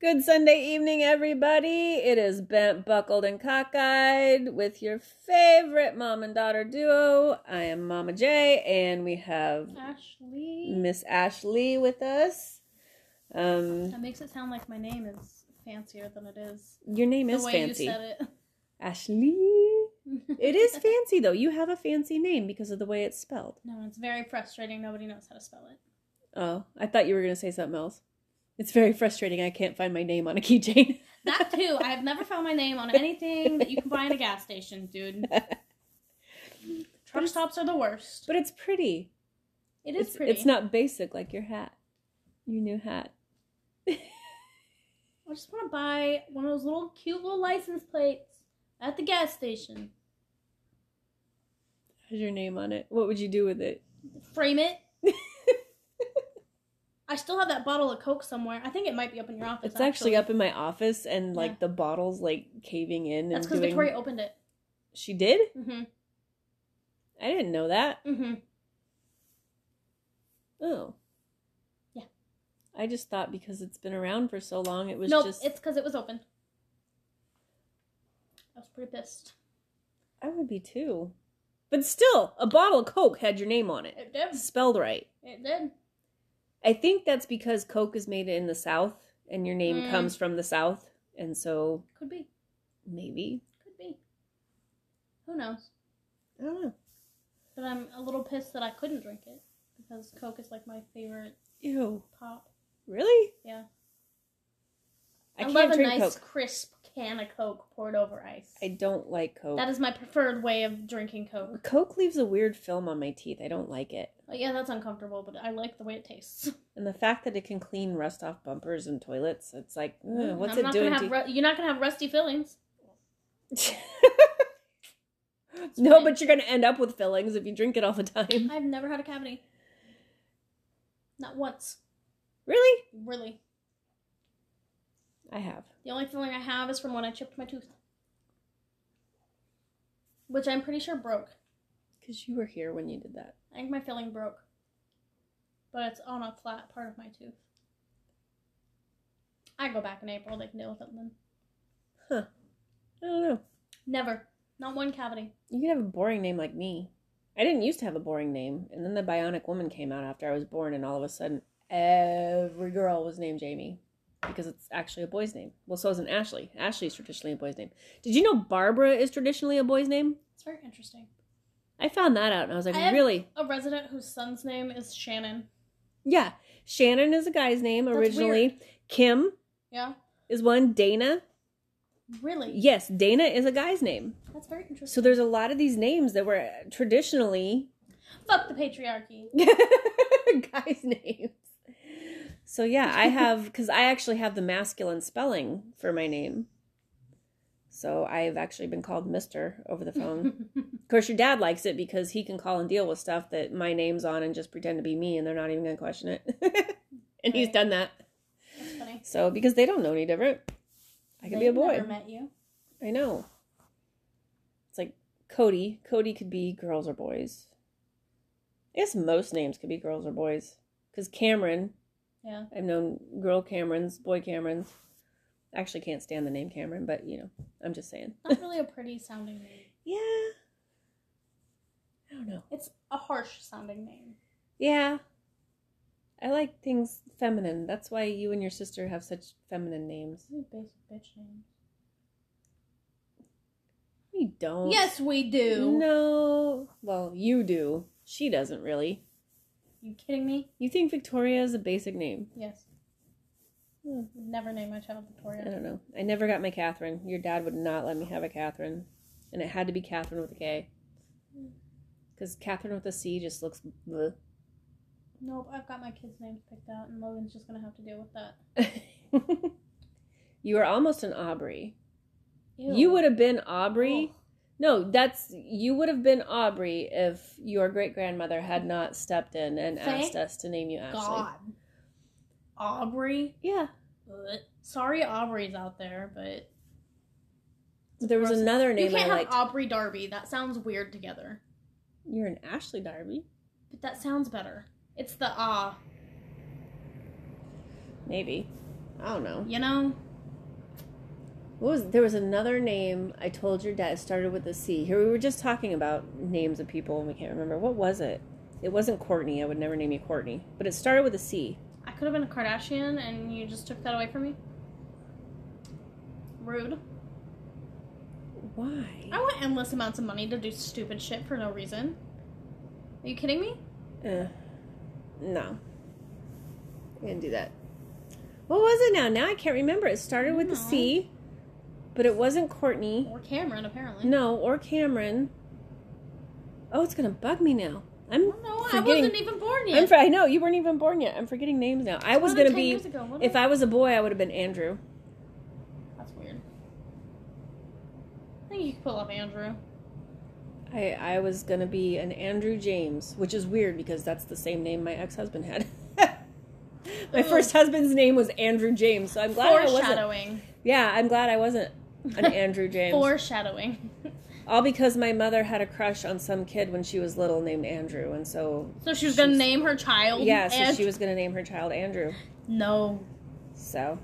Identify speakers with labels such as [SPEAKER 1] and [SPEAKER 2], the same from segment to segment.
[SPEAKER 1] Good Sunday evening, everybody. It is bent, buckled, and cockeyed with your favorite mom and daughter duo. I am Mama J, and we have
[SPEAKER 2] Ashley.
[SPEAKER 1] Miss Ashley with us. Um,
[SPEAKER 2] That makes it sound like my name is fancier than it is.
[SPEAKER 1] your name
[SPEAKER 2] The
[SPEAKER 1] is
[SPEAKER 2] way
[SPEAKER 1] fancy,
[SPEAKER 2] you said it.
[SPEAKER 1] Ashley. It is fancy though. You have a fancy name because of the way it's spelled.
[SPEAKER 2] no, it's very frustrating. Nobody knows how to spell it.
[SPEAKER 1] Oh, I thought you were gonna say something else. It's very frustrating. I can't find my name on a keychain.
[SPEAKER 2] That too. I have never found my name on anything that you can buy in a gas station, dude. Truck stops are the worst.
[SPEAKER 1] but it's pretty.
[SPEAKER 2] It is
[SPEAKER 1] it's,
[SPEAKER 2] pretty.
[SPEAKER 1] It's not basic like your hat. Your new hat.
[SPEAKER 2] I just want to buy one of those little cute little license plates at the gas station.
[SPEAKER 1] Has your name on it. What would you do with it?
[SPEAKER 2] Frame it. I still have that bottle of Coke somewhere. I think it might be up in your office.
[SPEAKER 1] It's actually up in my office, and like
[SPEAKER 2] Yeah.
[SPEAKER 1] the bottles like caving in
[SPEAKER 2] That's because
[SPEAKER 1] doing.
[SPEAKER 2] Victoria opened it.
[SPEAKER 1] She did.
[SPEAKER 2] Mm-hmm.
[SPEAKER 1] I didn't know that.
[SPEAKER 2] Mm-hmm.
[SPEAKER 1] Oh.
[SPEAKER 2] Yeah.
[SPEAKER 1] I just thought because it's been around for so long, it was
[SPEAKER 2] Nope,
[SPEAKER 1] just.
[SPEAKER 2] it's because it was open. I was pretty pissed.
[SPEAKER 1] I would be too. But still, a bottle of Coke had your name on it,
[SPEAKER 2] It did.
[SPEAKER 1] spelled right.
[SPEAKER 2] It did.
[SPEAKER 1] I think that's because Coke is made in the South, and your name
[SPEAKER 2] Mm.
[SPEAKER 1] comes from the South, and so
[SPEAKER 2] Could be.
[SPEAKER 1] maybe
[SPEAKER 2] Could be. Who knows?
[SPEAKER 1] I don't know.
[SPEAKER 2] But I'm a little pissed that I couldn't drink it because Coke is like my favorite
[SPEAKER 1] Ew,
[SPEAKER 2] pop.
[SPEAKER 1] really?
[SPEAKER 2] Yeah.
[SPEAKER 1] I,
[SPEAKER 2] I,
[SPEAKER 1] can't
[SPEAKER 2] love a nice
[SPEAKER 1] Coke.
[SPEAKER 2] crisp can of Coke poured over ice.
[SPEAKER 1] I don't like Coke.
[SPEAKER 2] That is my preferred way of drinking Coke.
[SPEAKER 1] Coke leaves a weird film on my teeth. I don't like it.
[SPEAKER 2] Yeah, that's uncomfortable, but I like the way it tastes.
[SPEAKER 1] And the fact that it can clean rust off bumpers and toilets, it's like, ugh, mm, what's
[SPEAKER 2] I'm
[SPEAKER 1] it
[SPEAKER 2] not
[SPEAKER 1] doing
[SPEAKER 2] Gonna
[SPEAKER 1] to
[SPEAKER 2] ru- you're not gonna have rusty fillings.
[SPEAKER 1] No, but you're going to end up with fillings if you drink it all the time.
[SPEAKER 2] I've never had a cavity. Not once,
[SPEAKER 1] Really?
[SPEAKER 2] really.
[SPEAKER 1] I have.
[SPEAKER 2] The only feeling I have is from when I chipped my tooth, which I'm pretty sure broke.
[SPEAKER 1] Because you were here when you did that.
[SPEAKER 2] I think my filling broke, but it's on a flat part of my tooth. I go back in April. They can deal with it then. Huh.
[SPEAKER 1] I don't know.
[SPEAKER 2] Never, not one cavity.
[SPEAKER 1] You could have a boring name like me. I didn't used to have a boring name, and then the Bionic Woman came out after I was born, and all of a sudden, every girl was named Jamie because it's actually a boy's name. Well, so isn't Ashley. Ashley is traditionally a boy's name. Did you know Barbara is traditionally a boy's name?
[SPEAKER 2] It's very interesting.
[SPEAKER 1] I found that out, and I was like,
[SPEAKER 2] I have-
[SPEAKER 1] really?
[SPEAKER 2] A resident whose son's name is Shannon.
[SPEAKER 1] Yeah. Shannon is a guy's name
[SPEAKER 2] That's
[SPEAKER 1] originally. Kim
[SPEAKER 2] Yeah,
[SPEAKER 1] is one. Dana.
[SPEAKER 2] really.
[SPEAKER 1] Yes, Dana is a guy's name.
[SPEAKER 2] That's very interesting.
[SPEAKER 1] So there's a lot of these names that were traditionally
[SPEAKER 2] Fuck the patriarchy.
[SPEAKER 1] guys' names. So yeah, I have because I actually have the masculine spelling for my name. So I've actually been called Mister over the phone. of course, your dad likes it because he can call and deal with stuff that my name's on and just pretend to be me, and they're not even going to question it. and he's done that.
[SPEAKER 2] That's funny.
[SPEAKER 1] So because they don't know any different, I could be a boy.
[SPEAKER 2] Never met you.
[SPEAKER 1] I know. It's like Cody. Cody could be girls or boys. I guess most names could be girls or boys. Because Cameron,
[SPEAKER 2] Yeah.
[SPEAKER 1] I've known girl Camerons, boy Camerons. Actually, can't stand the name Cameron, but you know, I'm just saying.
[SPEAKER 2] Not really a pretty sounding name.
[SPEAKER 1] Yeah. I don't know.
[SPEAKER 2] It's a harsh sounding name.
[SPEAKER 1] Yeah. I like things feminine. That's why you and your sister have such feminine names.
[SPEAKER 2] Basic bitch names.
[SPEAKER 1] We don't.
[SPEAKER 2] Yes, we do.
[SPEAKER 1] No. Well, you do. She doesn't really.
[SPEAKER 2] You kidding me?
[SPEAKER 1] You think Victoria is a basic name?
[SPEAKER 2] Yes.
[SPEAKER 1] Hmm.
[SPEAKER 2] Would Never name my child Victoria.
[SPEAKER 1] I don't know. I never got my Catherine. Your dad would not let me have a Catherine. And it had to be Catherine with a K. Because Catherine with a C just looks. bleh.
[SPEAKER 2] Nope, I've got my kids' names picked out, and Logan's just gonna have to deal with that.
[SPEAKER 1] you are almost an Aubrey.
[SPEAKER 2] Ew.
[SPEAKER 1] You would have been Aubrey. No, that's. You would have been Aubrey if your great grandmother had not stepped in and
[SPEAKER 2] Thank
[SPEAKER 1] asked us to name you Ashley.
[SPEAKER 2] God. Aubrey.
[SPEAKER 1] Yeah.
[SPEAKER 2] Ugh. Sorry, Aubrey's out there, but
[SPEAKER 1] There was another name I
[SPEAKER 2] can't have
[SPEAKER 1] liked.
[SPEAKER 2] Aubrey Darby. That sounds weird together,
[SPEAKER 1] You're an Ashley Darby.
[SPEAKER 2] but that sounds better. It's the ah.
[SPEAKER 1] Maybe. I don't know.
[SPEAKER 2] You know?
[SPEAKER 1] What was there was another name I told your dad started with a C. Here we were just talking about names of people and we can't remember. What was it? It wasn't Courtney. I would never name you Courtney. But it started with a C.
[SPEAKER 2] I could have been a Kardashian and you just took that away from me. Rude.
[SPEAKER 1] Why?
[SPEAKER 2] I want endless amounts of money to do stupid shit for no reason. Are you kidding me?
[SPEAKER 1] Uh, no. I didn't do that. What was it now? Now I can't remember. It started with a
[SPEAKER 2] No.
[SPEAKER 1] C, but it wasn't Courtney.
[SPEAKER 2] Or Cameron, apparently.
[SPEAKER 1] No, or Cameron. Oh, it's gonna bug me now. I'm
[SPEAKER 2] No, I wasn't even born yet.
[SPEAKER 1] I'm I know you weren't even born yet. I'm forgetting names now. I was gonna be.
[SPEAKER 2] years ago, wasn't
[SPEAKER 1] If? I was a boy, I would have been Andrew.
[SPEAKER 2] That's weird. I think you could pull up Andrew.
[SPEAKER 1] I I was gonna be an Andrew James, which is weird because that's the same name my ex husband had. my
[SPEAKER 2] Ugh.
[SPEAKER 1] first husband's name was Andrew James, so I'm glad I wasn't. Yeah, I'm glad I wasn't an Andrew James.
[SPEAKER 2] Foreshadowing.
[SPEAKER 1] All because my mother had a crush on some kid when she was little named Andrew, and so
[SPEAKER 2] so she was gonna name her child.
[SPEAKER 1] yeah, so
[SPEAKER 2] and-
[SPEAKER 1] she was gonna name her child Andrew.
[SPEAKER 2] No.
[SPEAKER 1] So,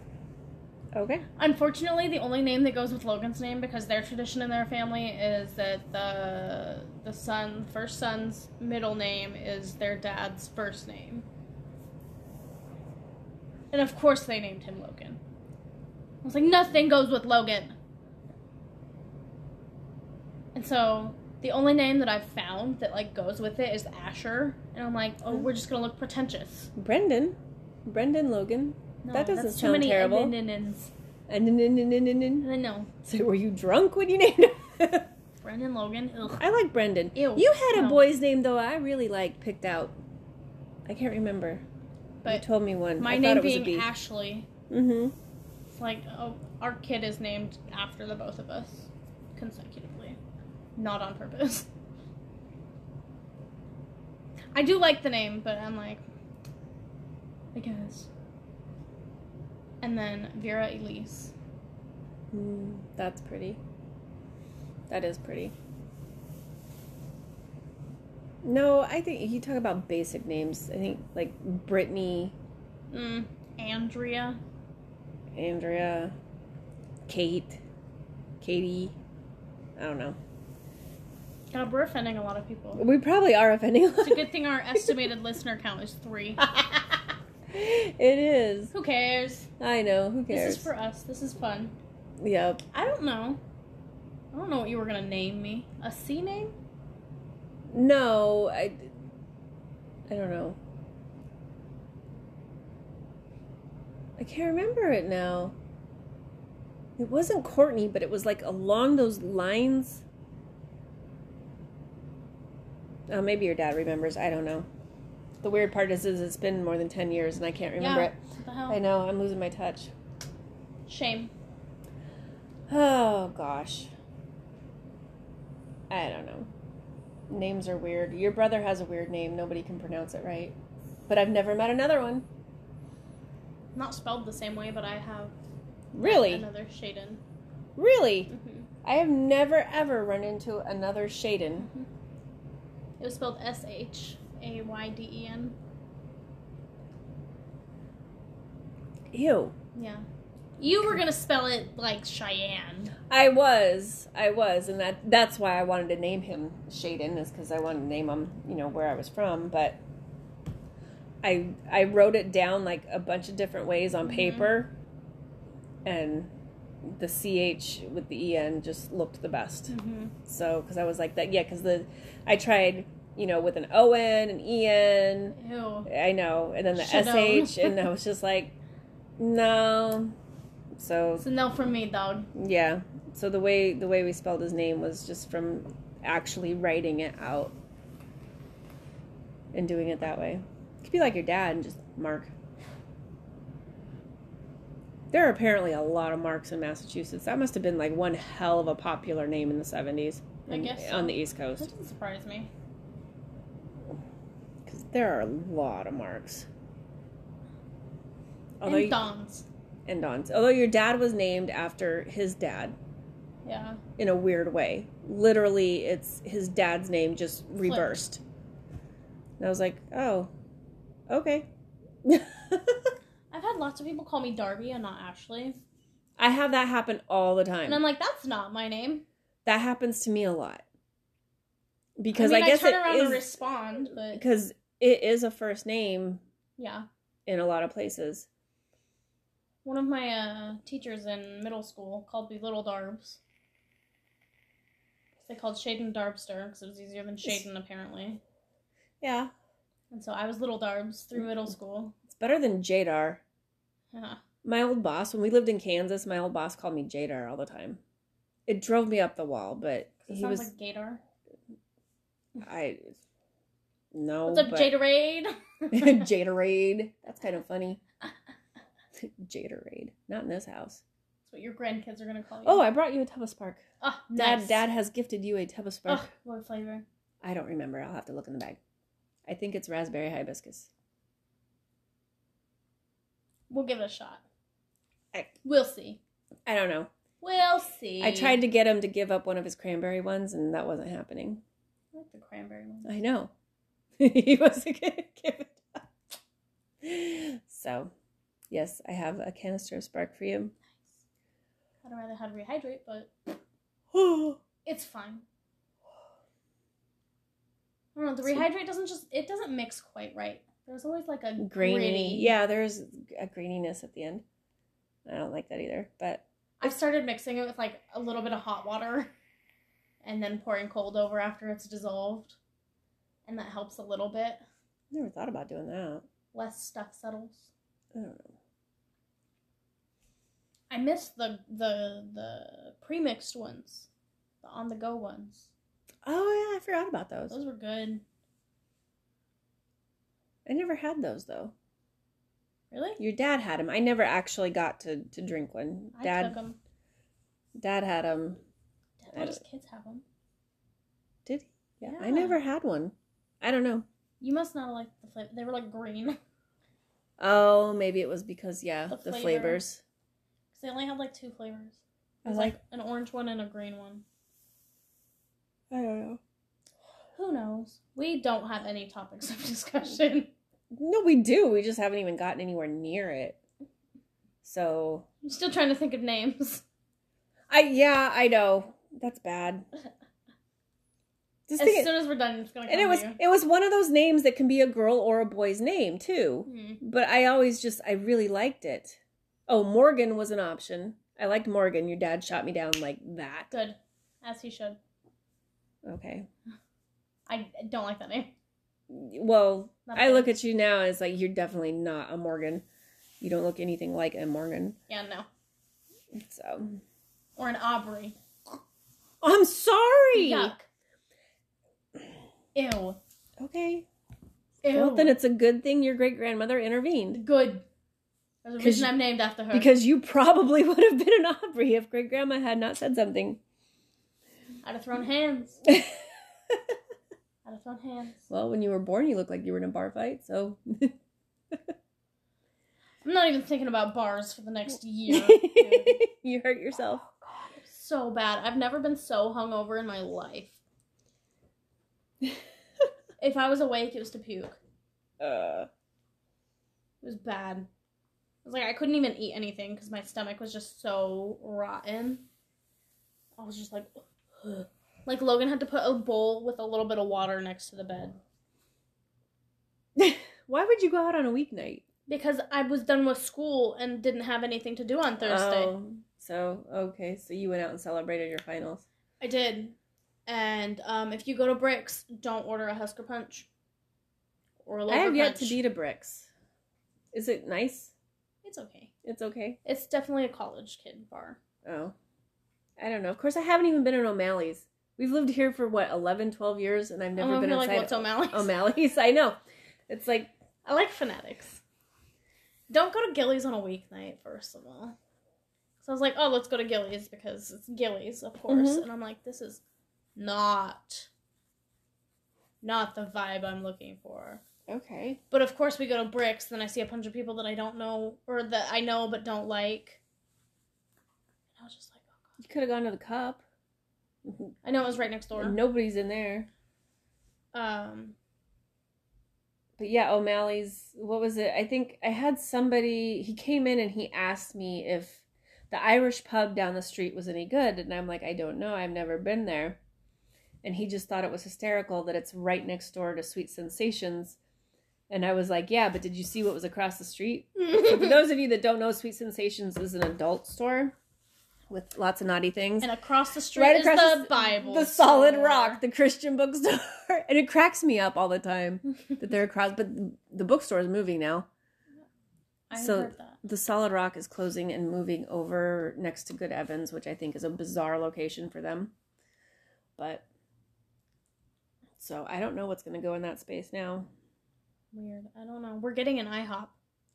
[SPEAKER 1] okay.
[SPEAKER 2] Unfortunately, the only name that goes with Logan's name, because their tradition in their family is that the the son, first son's middle name is their dad's first name, and of course they named him Logan. I was like, nothing goes with Logan, and so the only name that I've found that like goes with it is Asher, and I'm like, oh, we're just gonna look pretentious.
[SPEAKER 1] Brendan, Brendan Logan.
[SPEAKER 2] No,
[SPEAKER 1] That doesn't
[SPEAKER 2] that's too
[SPEAKER 1] sound
[SPEAKER 2] many
[SPEAKER 1] terrible. And.
[SPEAKER 2] I know.
[SPEAKER 1] So, were you drunk when you named him?
[SPEAKER 2] Brendan Logan. Ugh.
[SPEAKER 1] I like Brendan.
[SPEAKER 2] Ew.
[SPEAKER 1] You had a
[SPEAKER 2] No.
[SPEAKER 1] boy's name though. I really like picked out. I can't remember. you
[SPEAKER 2] But
[SPEAKER 1] told me one.
[SPEAKER 2] My
[SPEAKER 1] I
[SPEAKER 2] name
[SPEAKER 1] it
[SPEAKER 2] being. Ashley.
[SPEAKER 1] Mm-hmm.
[SPEAKER 2] It's like oh, our kid is named after the both of us consecutively, not on purpose. I do like the name, but I'm like, I guess. And then Vera Elise.
[SPEAKER 1] Mm, that's pretty. That is pretty. No, I think you talk about basic names. I think like Brittany,
[SPEAKER 2] Mm, Andrea.
[SPEAKER 1] Andrea, Kate, Katie. I don't know.
[SPEAKER 2] God, we're offending a lot of people.
[SPEAKER 1] We probably are offending.
[SPEAKER 2] It's a good thing our estimated listener count is three.
[SPEAKER 1] it is.
[SPEAKER 2] Who cares?
[SPEAKER 1] I know. Who cares?
[SPEAKER 2] This is for us. This is fun.
[SPEAKER 1] Yep.
[SPEAKER 2] I don't know. I don't know what you were gonna name me. A C name?
[SPEAKER 1] No, I. I don't know. I can't remember it now. It wasn't Courtney, but it was like along those lines. Oh, maybe your dad remembers. I don't know. The weird part is, is it's been more than 10 years and I can't remember
[SPEAKER 2] yeah.
[SPEAKER 1] it.
[SPEAKER 2] What the hell?
[SPEAKER 1] I know, I'm losing my touch.
[SPEAKER 2] Shame.
[SPEAKER 1] Oh, gosh. I don't know. Names are weird. Your brother has a weird name. Nobody can pronounce it right. But I've never met another one.
[SPEAKER 2] Not spelled the same way, but I have
[SPEAKER 1] Really?
[SPEAKER 2] another Shaden.
[SPEAKER 1] Really?
[SPEAKER 2] hmm
[SPEAKER 1] I have never ever run into another Shaden.
[SPEAKER 2] It was spelled S H A Y D E N.
[SPEAKER 1] Ew.
[SPEAKER 2] Yeah. You were gonna spell it like Cheyenne.
[SPEAKER 1] I was, I was, and that that's why I wanted to name him Shaden is because I wanted to name him, you know, where I was from. But I I wrote it down like a bunch of different ways on
[SPEAKER 2] Mhm.
[SPEAKER 1] paper, and the ch with the en just looked the best.
[SPEAKER 2] Mm-hmm.
[SPEAKER 1] So because I was like that, yeah, because the I tried, you know, with an on, an en,
[SPEAKER 2] Ew.
[SPEAKER 1] I know, and then the sh, and I was just like, no. So
[SPEAKER 2] It's a no from me, dog.
[SPEAKER 1] yeah. So the way the way we spelled his name was just from actually writing it out and doing it that way. You could be like your dad and just Mark. There are apparently a lot of Marks in Massachusetts. That must have been like one hell of a popular name in the seventies.
[SPEAKER 2] I guess so.
[SPEAKER 1] on the East Coast.
[SPEAKER 2] That doesn't surprise me.
[SPEAKER 1] There are a lot of Marks. Although
[SPEAKER 2] and
[SPEAKER 1] you-
[SPEAKER 2] Dons.
[SPEAKER 1] and Don's. Although your dad was named after his dad
[SPEAKER 2] Yeah.
[SPEAKER 1] in a weird way. Literally, it's his dad's name just reversed. And I was like, oh, okay.
[SPEAKER 2] I've had lots of people call me Darby and not Ashley.
[SPEAKER 1] I have that happen all the time.
[SPEAKER 2] And I'm like, that's not my name.
[SPEAKER 1] that happens to me a lot. Because
[SPEAKER 2] I, mean,
[SPEAKER 1] I guess
[SPEAKER 2] I turn
[SPEAKER 1] it
[SPEAKER 2] around and respond, but
[SPEAKER 1] because it is a first name
[SPEAKER 2] yeah.
[SPEAKER 1] in a lot of places.
[SPEAKER 2] One of my uh, teachers in middle school called me Little Darbs. They called Shaden Darbster because it was easier than Shaden, apparently.
[SPEAKER 1] Yeah,
[SPEAKER 2] And so I was Little Darbs through middle school.
[SPEAKER 1] it's better than Jadar.
[SPEAKER 2] Yeah.
[SPEAKER 1] My old boss, when we lived in Kansas, my old boss called me Jadar all the time. It drove me up the wall, but
[SPEAKER 2] It
[SPEAKER 1] he
[SPEAKER 2] sounds
[SPEAKER 1] was
[SPEAKER 2] like Gator.
[SPEAKER 1] I no.
[SPEAKER 2] What's up,
[SPEAKER 1] but-
[SPEAKER 2] Jaderade?
[SPEAKER 1] Jaderade. That's kind of funny. Jaderade. Not in this house.
[SPEAKER 2] That's what your grandkids are gonna call you.
[SPEAKER 1] Oh, I brought you a Tubba Spark.
[SPEAKER 2] oh
[SPEAKER 1] Dad,
[SPEAKER 2] nice.
[SPEAKER 1] Dad has gifted you a Tubba Spark.
[SPEAKER 2] Oh, what flavor?
[SPEAKER 1] I don't remember. I'll have to look in the bag. I think it's raspberry hibiscus.
[SPEAKER 2] We'll give it a shot.
[SPEAKER 1] I-
[SPEAKER 2] We'll see.
[SPEAKER 1] I don't know.
[SPEAKER 2] We'll see.
[SPEAKER 1] I tried to get him to give up one of his cranberry ones, and that wasn't happening.
[SPEAKER 2] I like the cranberry one.
[SPEAKER 1] I know. he wasn't going to give it up. So, yes, I have a canister of Spark for you.
[SPEAKER 2] I'd rather have rehydrate, but it's fine. I don't know. The rehydrate doesn't just it doesn't mix quite right. There's always like a
[SPEAKER 1] grainy.
[SPEAKER 2] gritty-
[SPEAKER 1] Yeah, there's a graininess at the end. I don't like that either, but
[SPEAKER 2] I've started mixing it with like a little bit of hot water, and then pouring cold over after it's dissolved, and that helps a little bit.
[SPEAKER 1] Never thought about doing that.
[SPEAKER 2] Less stuff settles.
[SPEAKER 1] I don't know.
[SPEAKER 2] I miss the the the pre-mixed ones, the on the go ones.
[SPEAKER 1] Oh, yeah, I forgot about those.
[SPEAKER 2] Those were good.
[SPEAKER 1] I never had those, though.
[SPEAKER 2] Really?
[SPEAKER 1] Your dad had them. I never actually got to, to drink one.
[SPEAKER 2] I
[SPEAKER 1] Dad,
[SPEAKER 2] took them.
[SPEAKER 1] Dad had them.
[SPEAKER 2] Dad kids have them.
[SPEAKER 1] Did he? Yeah, I never had one. I don't know.
[SPEAKER 2] You must not like the flavor. They were like green.
[SPEAKER 1] Oh, maybe it was because yeah,
[SPEAKER 2] The
[SPEAKER 1] the,
[SPEAKER 2] flavor.
[SPEAKER 1] flavors.
[SPEAKER 2] Because they only had like two flavors.
[SPEAKER 1] I
[SPEAKER 2] It was
[SPEAKER 1] like.
[SPEAKER 2] like an orange one and a green one.
[SPEAKER 1] I don't know.
[SPEAKER 2] Who knows? We don't have any topics of discussion.
[SPEAKER 1] No, we do. We just haven't even gotten anywhere near it. So
[SPEAKER 2] I'm still trying to think of names.
[SPEAKER 1] I yeah, I know that's bad. Just
[SPEAKER 2] As soon as we're done, it's gonna
[SPEAKER 1] and it was
[SPEAKER 2] to you.
[SPEAKER 1] it was one of those names that can be a girl or a boy's name too.
[SPEAKER 2] Hmm.
[SPEAKER 1] But I always just I really liked it. Oh, Morgan was an option. I liked Morgan. Your dad shot me down like that.
[SPEAKER 2] Good, as he should.
[SPEAKER 1] Okay.
[SPEAKER 2] I don't like that name.
[SPEAKER 1] Well,
[SPEAKER 2] Not
[SPEAKER 1] I
[SPEAKER 2] bad.
[SPEAKER 1] look at you now and it's like you're definitely not a Morgan. You don't look anything like a Morgan.
[SPEAKER 2] Yeah, no.
[SPEAKER 1] So
[SPEAKER 2] Or an Aubrey.
[SPEAKER 1] I'm sorry.
[SPEAKER 2] Yuck. Ew.
[SPEAKER 1] Okay.
[SPEAKER 2] Ew.
[SPEAKER 1] Well, then it's a good thing your great grandmother intervened
[SPEAKER 2] good. There's a reason I'm named after her.
[SPEAKER 1] because you probably would have been an Aubrey if great grandma had not said something.
[SPEAKER 2] I'd have thrown hands. I'd have thrown hands.
[SPEAKER 1] well, when you were born, you looked like you were in a bar fight. So
[SPEAKER 2] I'm not even thinking about bars for the next year.
[SPEAKER 1] you hurt yourself.
[SPEAKER 2] so bad. I've never been so hungover in my life. If I was awake, it was to puke.
[SPEAKER 1] Uh,
[SPEAKER 2] It was bad. It was like I couldn't even eat anything because my stomach was just so rotten. I was just like, like Logan had to put a bowl with a little bit of water next to the bed
[SPEAKER 1] why would you go out on a weeknight?
[SPEAKER 2] because I was done with school and didn't have anything to do on Thursday.
[SPEAKER 1] Oh, so okay, so you went out and celebrated your finals.
[SPEAKER 2] I did. And um, if you go to Bricks, don't order a Husker Punch or a
[SPEAKER 1] I
[SPEAKER 2] Lover
[SPEAKER 1] have yet to
[SPEAKER 2] Punch.
[SPEAKER 1] be to Bricks. Is it nice?
[SPEAKER 2] It's okay.
[SPEAKER 1] It's okay.
[SPEAKER 2] It's definitely a college kid bar.
[SPEAKER 1] Oh, I don't know. Of course, I haven't even been in O'Malley's. We've lived here for what 11, 12 years, and I've never been inside
[SPEAKER 2] like, what's O'Malley's?
[SPEAKER 1] O'Malley's. I know. It's like
[SPEAKER 2] I like Fanatics. Don't go to Gillies on a weeknight, first of all. So I was like, oh, let's go to Gillies because it's Gillies, of course.
[SPEAKER 1] Mhm.
[SPEAKER 2] And I'm like, this is not, not the vibe I'm looking for.
[SPEAKER 1] okay.
[SPEAKER 2] But of course, we go to Bricks, then I see a bunch of people that I don't know or that I know but don't like. And I was just like, oh god.
[SPEAKER 1] You could have gone to the cup.
[SPEAKER 2] I know it was right next door.
[SPEAKER 1] Nobody's in there.
[SPEAKER 2] Um,
[SPEAKER 1] but yeah, O'Malley's. What was it? I think I had somebody. He came in and he asked me if the Irish pub down the street was any good, and I'm like, I don't know. I've never been there. And he just thought it was hysterical that it's right next door to Sweet Sensations. And I was like, yeah, but did you see what was across the street? So for those of you that don't know, Sweet Sensations is an adult store with lots of naughty things.
[SPEAKER 2] and across the street
[SPEAKER 1] Right
[SPEAKER 2] is
[SPEAKER 1] across
[SPEAKER 2] the
[SPEAKER 1] the-
[SPEAKER 2] Bible.
[SPEAKER 1] the Solid. Rock, the Christian bookstore, and it cracks me up all the time that they're across. But the bookstore is moving now.
[SPEAKER 2] I
[SPEAKER 1] so-
[SPEAKER 2] heard that.
[SPEAKER 1] The Solid Rock is closing and moving over next to Good Evans, which I think is a bizarre location for them. But so I don't know what's going to go in that space now.
[SPEAKER 2] Weird. I don't know. We're getting an IHOP.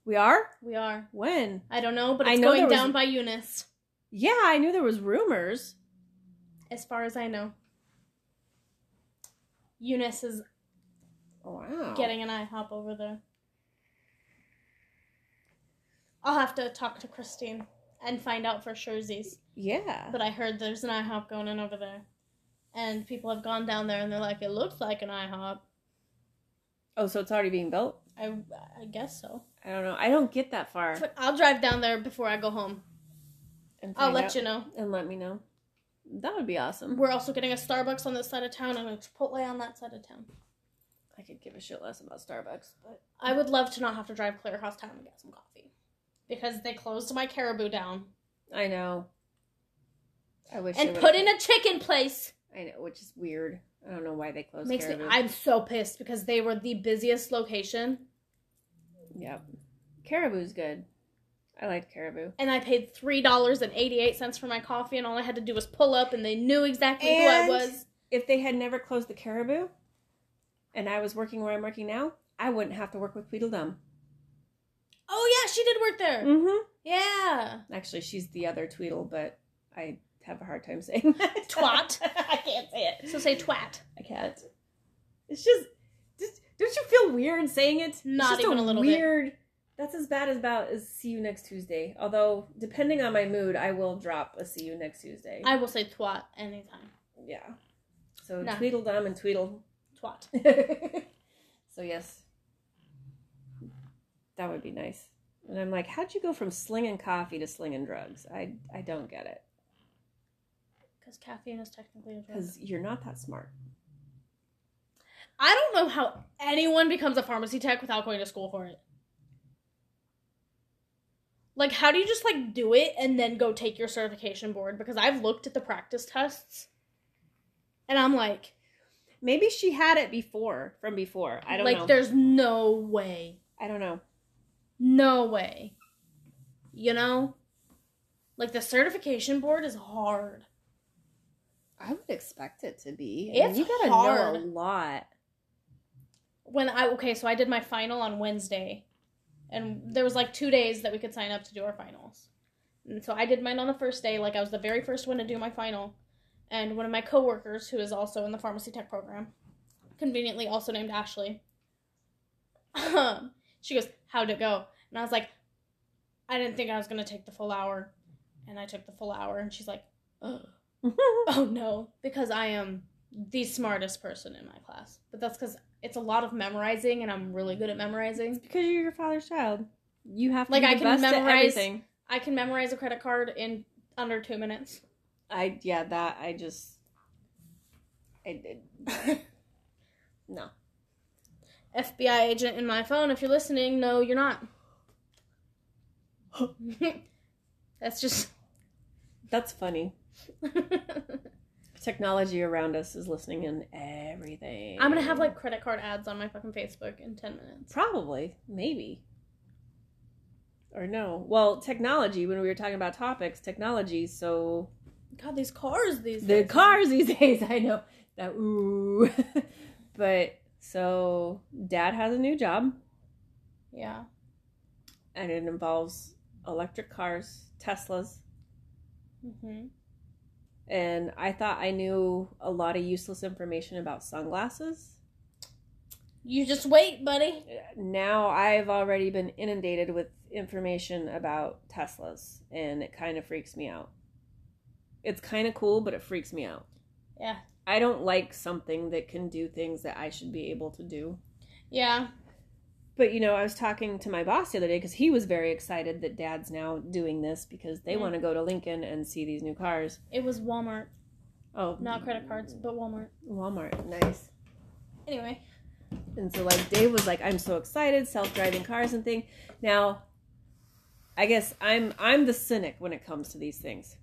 [SPEAKER 1] We are
[SPEAKER 2] We are.
[SPEAKER 1] when?
[SPEAKER 2] I don't know, but
[SPEAKER 1] I
[SPEAKER 2] it's
[SPEAKER 1] know
[SPEAKER 2] going
[SPEAKER 1] was-
[SPEAKER 2] down by Eunice,
[SPEAKER 1] Yeah, I knew there was rumors.
[SPEAKER 2] as far as I know. Eunice is
[SPEAKER 1] Wow.
[SPEAKER 2] getting an IHOP over there. I'll have to talk to Christine and find out for surezies.
[SPEAKER 1] Yeah.
[SPEAKER 2] But I heard there's an IHOP going in over there. And people have gone down there and they're like, it looks like an IHOP.
[SPEAKER 1] Oh, so it's already being built?
[SPEAKER 2] I, I guess so.
[SPEAKER 1] I don't know. I don't get that far.
[SPEAKER 2] But I'll drive down there before I go home.
[SPEAKER 1] And
[SPEAKER 2] I'll let you know.
[SPEAKER 1] and let me know. That would be awesome.
[SPEAKER 2] We're also getting a Starbucks on this side of town and a Chipotle on that side of town.
[SPEAKER 1] I could give a shit less about Starbucks, but
[SPEAKER 2] I would love to not have to drive clear across town to get some coffee. Because they closed my caribou down.
[SPEAKER 1] I know. I wish.
[SPEAKER 2] And put in a chicken place.
[SPEAKER 1] I know, which is weird. I don't know why they closed.
[SPEAKER 2] Makes me
[SPEAKER 1] Caribou.
[SPEAKER 2] I'm so pissed because they were the busiest location
[SPEAKER 1] Yep. Caribou's good. I liked caribou.
[SPEAKER 2] and I paid three dollars and eighty eight cents for my coffee and all I had to do was pull up and they knew exactly who I was.
[SPEAKER 1] If they had never closed the caribou, and I was working where I'm working now, I wouldn't have to work with Tweedledum.
[SPEAKER 2] Oh yeah, she did work there.
[SPEAKER 1] Mm-hmm.
[SPEAKER 2] Yeah.
[SPEAKER 1] Actually, she's the other Tweedle, but I have a hard time saying that.
[SPEAKER 2] Twat.
[SPEAKER 1] I can't say it.
[SPEAKER 2] So say twat.
[SPEAKER 1] I can't. It's just, just don't you feel weird saying it? It's
[SPEAKER 2] Not even a little bit.
[SPEAKER 1] weird. That's as bad as about as see you next Tuesday. Although, depending on my mood, I will drop a see you next Tuesday.
[SPEAKER 2] I will say twat anytime.
[SPEAKER 1] yeah. So
[SPEAKER 2] Nah.
[SPEAKER 1] Tweedledum and Tweedle.
[SPEAKER 2] Twat.
[SPEAKER 1] so yes, that would be nice. And I'm like, how'd you go from slinging coffee to slinging drugs? I I don't get it
[SPEAKER 2] Because caffeine is technically a drug.
[SPEAKER 1] because you're not that smart.
[SPEAKER 2] I don't know how anyone becomes a pharmacy tech without going to school for it. Like, how do you just like do it and then go take your certification board? Because I've looked at the practice tests, and I'm like,
[SPEAKER 1] Maybe she had it before from before. I don't
[SPEAKER 2] like,
[SPEAKER 1] know.
[SPEAKER 2] there's no way,
[SPEAKER 1] I don't know.
[SPEAKER 2] no way. You know, like the certification board is hard.
[SPEAKER 1] I would expect it to be.
[SPEAKER 2] It's
[SPEAKER 1] you gotta
[SPEAKER 2] hard.
[SPEAKER 1] know a lot.
[SPEAKER 2] when I okay, so I did my final on Wednesday, and there was like two days that we could sign up to do our finals. And so I did mine on the first day, like I was the very first one to do my final. And one of my coworkers, who is also in the pharmacy tech program, conveniently also named Ashley, um, she goes, "How'd it go?" And I was like, "I didn't think I was gonna take the full hour," and I took the full hour. And she's like, "Oh, oh no," because I am the smartest person in my class. But that's because it's a lot of memorizing, and I'm really good at memorizing.
[SPEAKER 1] because you're your father's child. You have to
[SPEAKER 2] Like,
[SPEAKER 1] be
[SPEAKER 2] I can
[SPEAKER 1] best
[SPEAKER 2] memorize-
[SPEAKER 1] everything.
[SPEAKER 2] I can memorize a credit card in under two minutes.
[SPEAKER 1] I yeah, that I just I did no.
[SPEAKER 2] FBI agent in my phone, if you're listening, no, you're not. That's just.
[SPEAKER 1] That's funny. Technology around us is listening in everything.
[SPEAKER 2] I'm gonna have like credit card ads on my fucking Facebook in 10 minutes.
[SPEAKER 1] probably, maybe. Or no. Well, technology, when we were talking about topics, technology, so
[SPEAKER 2] God, these cars, these
[SPEAKER 1] the
[SPEAKER 2] days.
[SPEAKER 1] cars these days, I know. That ooh. but so dad has a new job
[SPEAKER 2] Yeah.
[SPEAKER 1] and it involves electric cars, Teslas,
[SPEAKER 2] hmm
[SPEAKER 1] and I thought I knew a lot of useless information about sunglasses.
[SPEAKER 2] You just wait, buddy.
[SPEAKER 1] Now I've already been inundated with information about Teslas, and it kind of freaks me out. It's kind of cool, but it freaks me out.
[SPEAKER 2] Yeah.
[SPEAKER 1] I don't like something that can do things that I should be able to do.
[SPEAKER 2] Yeah.
[SPEAKER 1] But you know, I was talking to my boss the other day because he was very excited that Dad's now doing this because they
[SPEAKER 2] Mm.
[SPEAKER 1] want to go to Lincoln and see these new cars.
[SPEAKER 2] It was Walmart,
[SPEAKER 1] Oh,
[SPEAKER 2] not credit cards, but Walmart.
[SPEAKER 1] Walmart, nice.
[SPEAKER 2] Anyway,
[SPEAKER 1] And so like Dave was like, I'm so excited, self-driving cars and thing. Now, I guess I'm I'm the cynic when it comes to these things.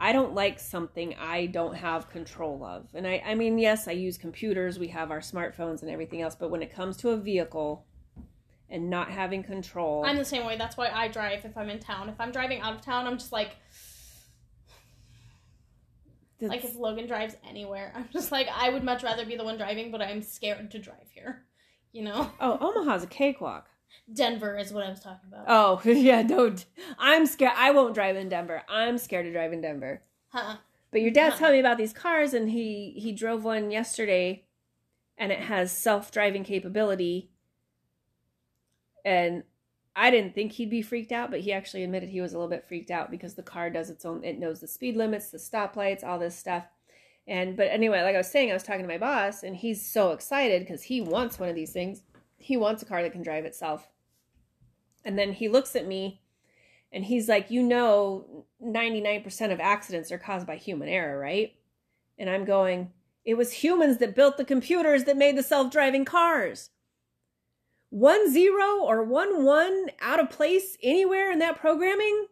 [SPEAKER 1] I don't like something I don't have control of. And I I mean, yes, I use computers, we have our smartphones and everything else, but when it comes to a vehicle and not having control,
[SPEAKER 2] I'm the same way. That's why I drive if I'm in town. If I'm driving out of town, I'm just like, like if Logan drives anywhere, I'm just like, I would much rather be the one driving, but I'm scared to drive here. You know,
[SPEAKER 1] oh, Omaha's a cakewalk.
[SPEAKER 2] Denver is what I was talking about.
[SPEAKER 1] Oh, yeah, don't. I'm scared. I won't drive in Denver. I'm scared to drive in Denver.
[SPEAKER 2] Huh.
[SPEAKER 1] But your dad's
[SPEAKER 2] Huh.
[SPEAKER 1] telling me about these cars, and he he drove one yesterday, and it has self driving capability. And I didn't think he'd be freaked out, but he actually admitted he was a little bit freaked out because the car does its own. It knows the speed limits, the stoplights, all this stuff. And but anyway, like I was saying, I was talking to my boss, and he's so excited because he wants one of these things. He wants a car that can drive itself. And then he looks at me and he's like, You know, 99% of accidents are caused by human error, right? And I'm going, It was humans that built the computers that made the self driving cars. One zero or one one out of place anywhere in that programming?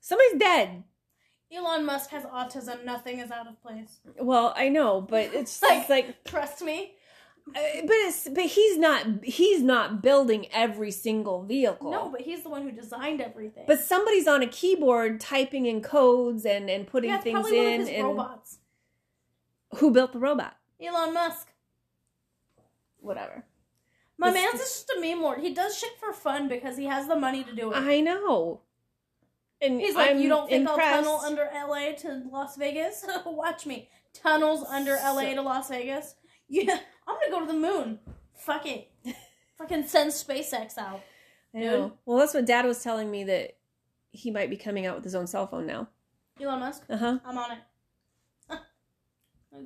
[SPEAKER 1] Somebody's dead.
[SPEAKER 2] Elon Musk has autism. Nothing is out of place.
[SPEAKER 1] Well, I know, but it's
[SPEAKER 2] Like-
[SPEAKER 1] like, like
[SPEAKER 2] Trust me.
[SPEAKER 1] uh, but it's but he's not he's not building every single vehicle.
[SPEAKER 2] No, but he's the one who designed everything.
[SPEAKER 1] But somebody's on a keyboard typing in codes and and putting
[SPEAKER 2] yeah, it's
[SPEAKER 1] things
[SPEAKER 2] probably one
[SPEAKER 1] in.
[SPEAKER 2] of his
[SPEAKER 1] and
[SPEAKER 2] robots.
[SPEAKER 1] who built the robot?
[SPEAKER 2] Elon Musk.
[SPEAKER 1] Whatever.
[SPEAKER 2] My
[SPEAKER 1] This-
[SPEAKER 2] man's just a meme lord. He does shit for fun because he has the money to do it.
[SPEAKER 1] I know. And
[SPEAKER 2] He's like,
[SPEAKER 1] I'm
[SPEAKER 2] you don't think
[SPEAKER 1] impressed.
[SPEAKER 2] I'll tunnel under LA to Las Vegas? Watch me. Tunnels under LA
[SPEAKER 1] So-
[SPEAKER 2] to Las Vegas? Yeah, I'm gonna go to the moon. Fuck it. Fucking send SpaceX out.
[SPEAKER 1] I know. Well, that's what Dad was telling me that he might be coming out with his own cell phone now.
[SPEAKER 2] Elon Musk,
[SPEAKER 1] Uh huh.
[SPEAKER 2] I'm on it.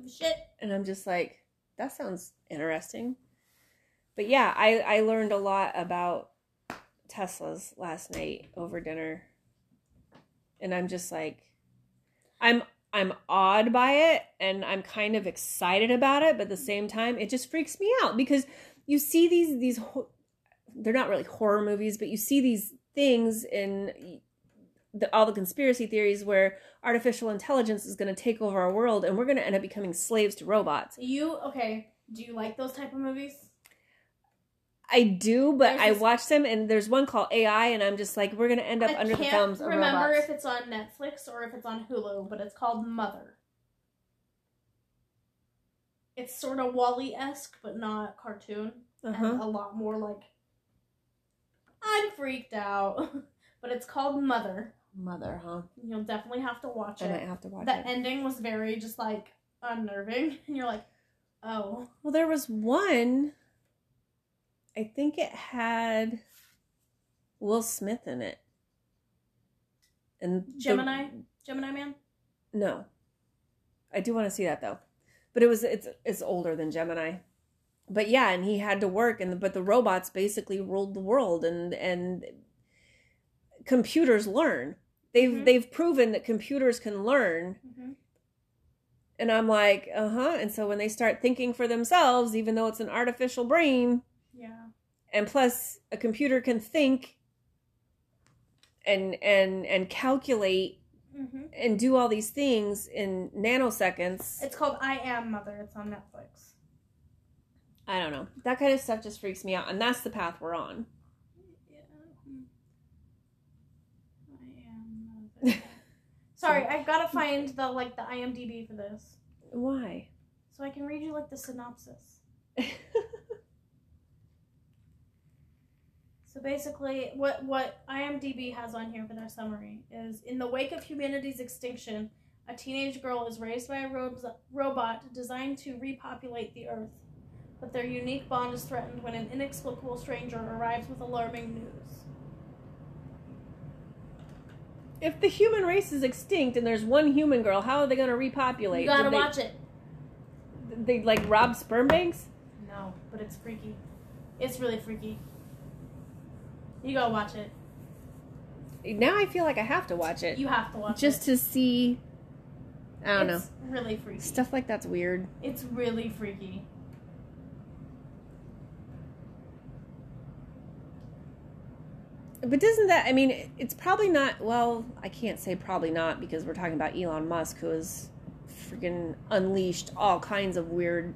[SPEAKER 2] Shit.
[SPEAKER 1] And I'm just like, that sounds interesting. But yeah, I I learned a lot about Teslas last night over dinner, and I'm just like, I'm I'm awed by it, and I'm kind of excited about it, but at the same time, it just freaks me out because you see these these they're not really horror movies, but you see these things in the, all the conspiracy theories where artificial intelligence is going to take over our world and we're going to end up becoming slaves to robots.
[SPEAKER 2] You okay? Do you like those type of movies?
[SPEAKER 1] I do, but
[SPEAKER 2] There's
[SPEAKER 1] I
[SPEAKER 2] this-
[SPEAKER 1] watch them and there's one called AI and I'm just like we're to end up
[SPEAKER 2] I
[SPEAKER 1] under the
[SPEAKER 2] can't
[SPEAKER 1] thumbs of
[SPEAKER 2] remember
[SPEAKER 1] robots.
[SPEAKER 2] if it's on Netflix or if it's on Hulu, but it's called Mother. It's sort of WALL-E esque, but not cartoon,
[SPEAKER 1] uh-huh.
[SPEAKER 2] and a lot more like. I'm freaked out, but it's called Mother.
[SPEAKER 1] Mother, huh?
[SPEAKER 2] You'll definitely have to watch
[SPEAKER 1] I might
[SPEAKER 2] it.
[SPEAKER 1] have to watch
[SPEAKER 2] The
[SPEAKER 1] it.
[SPEAKER 2] The ending was very just like unnerving, and you're like, oh,
[SPEAKER 1] Well, there was one I think it had Will Smith in it. And the-
[SPEAKER 2] Gemini, Gemini Man.
[SPEAKER 1] No. I do want to see that though. But it was it's it's older than Gemini. But yeah, and he had to work and but the robots basically ruled the world and and computers learn. They've
[SPEAKER 2] Mhm.
[SPEAKER 1] they've proven that computers can learn
[SPEAKER 2] Mm-hmm.
[SPEAKER 1] and I'm like, "Uh-huh." And so when they start thinking for themselves even though it's an artificial brain. And plus a computer can think and and and calculate
[SPEAKER 2] Mm-hmm.
[SPEAKER 1] and do all these things in nanoseconds.
[SPEAKER 2] It's called I Am Mother. It's on Netflix.
[SPEAKER 1] I don't know. That kind of stuff just freaks me out, and that's the path we're on.
[SPEAKER 2] Yeah. I am mother. Sorry, I've got to find the like the IMDb for this,
[SPEAKER 1] Why?
[SPEAKER 2] so I can read you like the synopsis. So basically, what what IMDb has on here for their summary is: in the wake of humanity's extinction, a teenage girl is raised by a ro- robot designed to repopulate the Earth. But their unique bond is threatened when an inexplicable stranger arrives with alarming news.
[SPEAKER 1] if the human race is extinct and there's one human girl, how are they going to repopulate?
[SPEAKER 2] You gotta
[SPEAKER 1] Did they,
[SPEAKER 2] watch it.
[SPEAKER 1] They like rob sperm banks.
[SPEAKER 2] No, but it's freaky. It's really freaky. You go watch it.
[SPEAKER 1] Now I feel like I have to watch it
[SPEAKER 2] You have to watch
[SPEAKER 1] just
[SPEAKER 2] it.
[SPEAKER 1] to see. I don't
[SPEAKER 2] it's really freaky.
[SPEAKER 1] know. Stuff like that's weird.
[SPEAKER 2] It's really freaky.
[SPEAKER 1] But doesn't that? I mean, it's probably not. Well, I can't say probably not because we're talking about Elon Musk, who has freaking unleashed all kinds of weird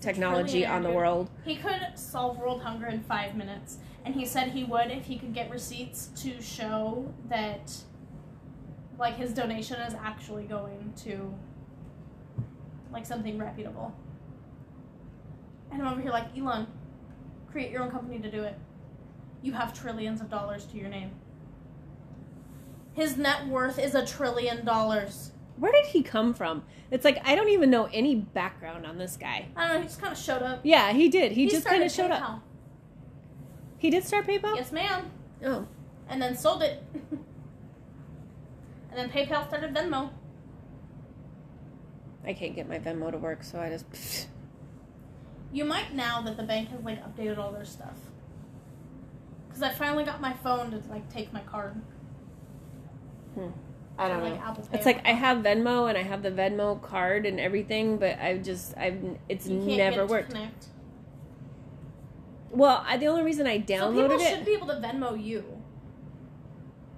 [SPEAKER 1] technology on the world.
[SPEAKER 2] He could solve world hunger in five minutes, and he said he would if he could get receipts to show that, like, his donation is actually going to, like, something reputable. And I'm over here like, Elon, create your own company to do it. You have trillions of dollars to your name. His net worth is a trillion dollars.
[SPEAKER 1] Where did he come from? It's like I don't even know any background on this guy.
[SPEAKER 2] I don't know. He just kind of showed up.
[SPEAKER 1] Yeah, he did. He, just kind of showed up.
[SPEAKER 2] PayPal.
[SPEAKER 1] He did start PayPal.
[SPEAKER 2] Yes, ma'am.
[SPEAKER 1] Oh,
[SPEAKER 2] and then sold it. and then PayPal started Venmo.
[SPEAKER 1] I can't get my Venmo to work, so I just.
[SPEAKER 2] You might now that the bank has like updated all their stuff. Cause I finally got my phone to like take my card. Hmm.
[SPEAKER 1] I don't
[SPEAKER 2] Or,
[SPEAKER 1] know.
[SPEAKER 2] Apple Pay
[SPEAKER 1] It's like I have Venmo and I have the Venmo card and everything, but I've just I've it's
[SPEAKER 2] You can't
[SPEAKER 1] never
[SPEAKER 2] get it to
[SPEAKER 1] worked.
[SPEAKER 2] Connect.
[SPEAKER 1] Well, I, the only reason I downloaded it,
[SPEAKER 2] So people
[SPEAKER 1] downloaded
[SPEAKER 2] should
[SPEAKER 1] it,
[SPEAKER 2] be able to Venmo you.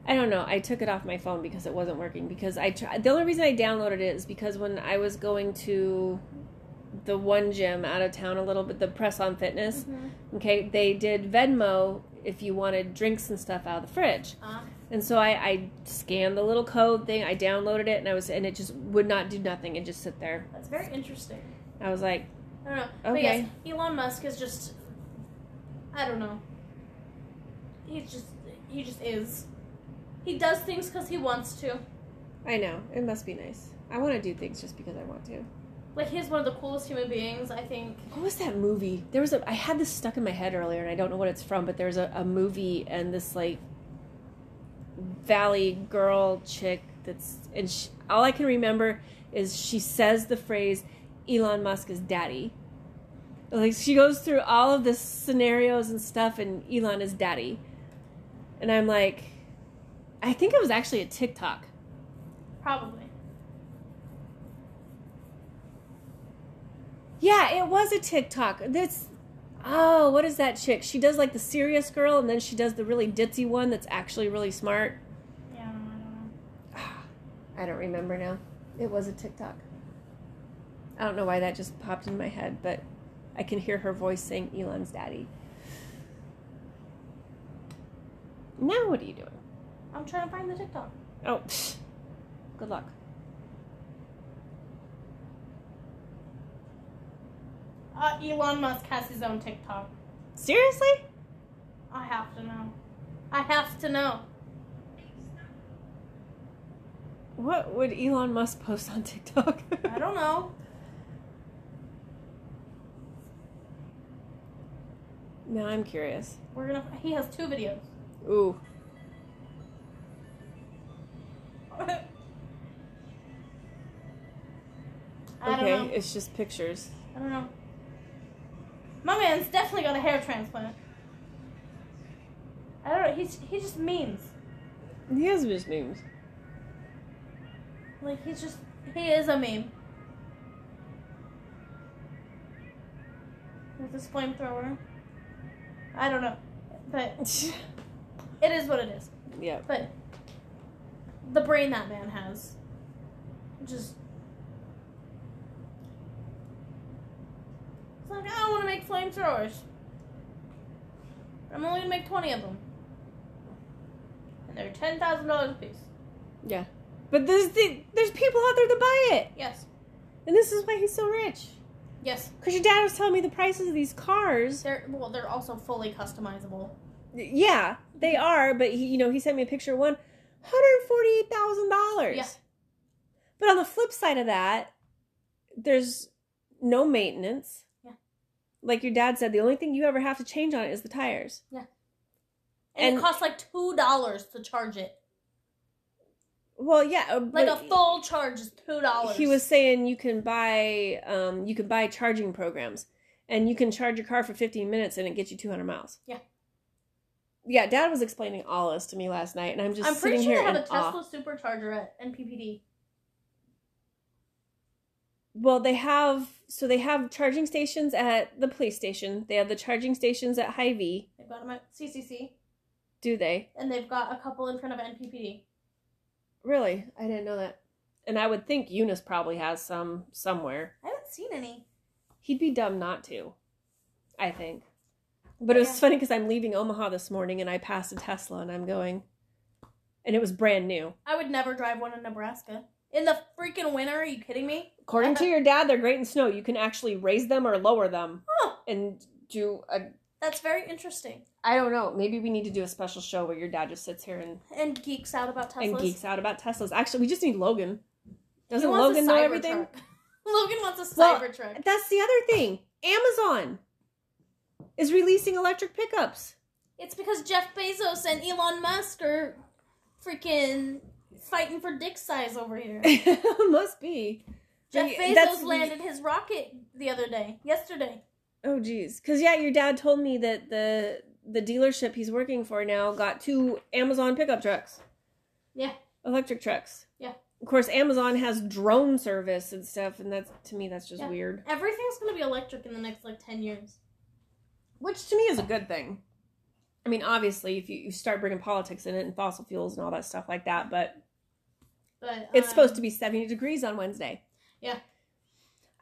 [SPEAKER 1] I don't know. I took it off my phone because it wasn't working. Because I tr- the only reason I downloaded it is because when I was going to the one gym out of town a little bit, the Press on Fitness, okay, they did Venmo if you wanted drinks and stuff out of the fridge.
[SPEAKER 2] Uh,
[SPEAKER 1] And so I, I scanned the little code thing, I downloaded it, and I was and it just would not do nothing and just sit there.
[SPEAKER 2] that's very interesting.
[SPEAKER 1] I was like,
[SPEAKER 2] I don't know. But
[SPEAKER 1] Okay.
[SPEAKER 2] yes, Elon Musk is just I don't know. He's just he just is. He does things because he wants to.
[SPEAKER 1] I know it must be nice. I want to do things just because I want to.
[SPEAKER 2] Like he's one of the coolest human beings, I think.
[SPEAKER 1] What was that movie? There was a. I had this stuck in my head earlier, and I don't know what it's from. But there's a, a movie, and this like valley girl chick that's, and she, all I can remember is she says the phrase, "Elon Musk is daddy." Like she goes through all of the scenarios and stuff, and Elon is daddy, and I'm like, I think it was actually a TikTok.
[SPEAKER 2] Probably.
[SPEAKER 1] Yeah, it was a TikTok. That's oh, what is that chick? She does like the serious girl, and then she does the really ditzy one that's actually really smart.
[SPEAKER 2] Yeah, I don't know.
[SPEAKER 1] I don't remember now. It was a TikTok. I don't know why that just popped in my head, but I can hear her voice saying Elon's daddy. Now what are you doing?
[SPEAKER 2] I'm trying to find the TikTok.
[SPEAKER 1] Oh, good luck.
[SPEAKER 2] Uh, Elon Musk has his own TikTok.
[SPEAKER 1] Seriously?
[SPEAKER 2] I have to know. I have to know.
[SPEAKER 1] What would Elon Musk post on TikTok?
[SPEAKER 2] I don't know.
[SPEAKER 1] now I'm curious.
[SPEAKER 2] We're gonna. He has two videos.
[SPEAKER 1] Ooh.
[SPEAKER 2] I
[SPEAKER 1] okay,
[SPEAKER 2] don't know.
[SPEAKER 1] it's just pictures.
[SPEAKER 2] I don't know. My man's definitely got a hair transplant. I don't know. He's he just means
[SPEAKER 1] He has just memes.
[SPEAKER 2] like he's just he is a meme. With this flamethrower. I don't know, but it is what it is.
[SPEAKER 1] yeah.
[SPEAKER 2] But the brain that man has, just. It's like, I want to make flamethrowers. I'm only to make 20 of them. And they're $10,000 a piece.
[SPEAKER 1] Yeah. But there's the, there's people out there to buy it.
[SPEAKER 2] Yes.
[SPEAKER 1] And this is why he's so rich.
[SPEAKER 2] Yes.
[SPEAKER 1] Because your dad was telling me the prices of these cars.
[SPEAKER 2] They're, well, they're also fully customizable.
[SPEAKER 1] Yeah, they are, but he, you know, he sent me a picture of one, $148,000.
[SPEAKER 2] Yeah.
[SPEAKER 1] But on the flip side of that, there's no maintenance.
[SPEAKER 2] Yeah.
[SPEAKER 1] Like your dad said, the only thing you ever have to change on it is the tires.
[SPEAKER 2] And,
[SPEAKER 1] And-
[SPEAKER 2] it costs like $2 to charge it.
[SPEAKER 1] Well, yeah, uh,
[SPEAKER 2] Like a full charge is $2.
[SPEAKER 1] He was saying you can buy um, you can buy charging programs, and you can charge your car for 15 minutes, and it gets you 200 miles.
[SPEAKER 2] Yeah.
[SPEAKER 1] yeah, Dad was explaining all this to me last night, and I'm just
[SPEAKER 2] I'm
[SPEAKER 1] sitting
[SPEAKER 2] pretty sure
[SPEAKER 1] here
[SPEAKER 2] they have a
[SPEAKER 1] awe.
[SPEAKER 2] Tesla supercharger at NPPD.
[SPEAKER 1] Well, they have so they have charging stations at the police station. They have the charging stations at Hy-Vee.
[SPEAKER 2] They've got them at CCC,
[SPEAKER 1] Do they
[SPEAKER 2] and they've got a couple in front of NPPD.
[SPEAKER 1] really? I didn't know that. And I would think Eunice probably has some somewhere.
[SPEAKER 2] I haven't seen any.
[SPEAKER 1] He'd be dumb not to. I think. But it was
[SPEAKER 2] Yeah.
[SPEAKER 1] funny because I'm leaving Omaha this morning and I passed a Tesla and I'm going, and it was brand new.
[SPEAKER 2] I would never drive one in Nebraska. In the freaking winter, are you kidding me?
[SPEAKER 1] According to your dad, they're great in snow. You can actually raise them or lower them
[SPEAKER 2] Huh,
[SPEAKER 1] and do a.
[SPEAKER 2] that's very interesting.
[SPEAKER 1] I don't know. Maybe we need to do a special show where your dad just sits here and
[SPEAKER 2] And geeks out about Teslas.
[SPEAKER 1] and geeks out about Teslas. Actually, we just need Logan.
[SPEAKER 2] He
[SPEAKER 1] Doesn't
[SPEAKER 2] wants a
[SPEAKER 1] Logan know
[SPEAKER 2] Cybertruck.
[SPEAKER 1] everything?
[SPEAKER 2] Logan wants a
[SPEAKER 1] Well,
[SPEAKER 2] Cybertruck.
[SPEAKER 1] That's the other thing. Amazon is releasing electric pickups.
[SPEAKER 2] It's because Jeff Bezos and Elon Musk are freaking fighting for dick size over here.
[SPEAKER 1] Must be.
[SPEAKER 2] Jeff
[SPEAKER 1] Yeah, that's-
[SPEAKER 2] Bezos landed his rocket the other day, yesterday.
[SPEAKER 1] Oh geez, because yeah, your dad told me that the the dealership he's working for now got two Amazon pickup trucks.
[SPEAKER 2] Yeah.
[SPEAKER 1] electric trucks.
[SPEAKER 2] Yeah.
[SPEAKER 1] Of course, Amazon has drone service and stuff, and that's to me that's just
[SPEAKER 2] Yeah.
[SPEAKER 1] weird.
[SPEAKER 2] Everything's gonna be electric in the next like ten years.
[SPEAKER 1] Which to me is a good thing. I mean, obviously, if you, you start bringing politics in it and fossil fuels and all that stuff like that, but
[SPEAKER 2] But
[SPEAKER 1] It's
[SPEAKER 2] um,
[SPEAKER 1] supposed to be 70 degrees on Wednesday.
[SPEAKER 2] Yeah.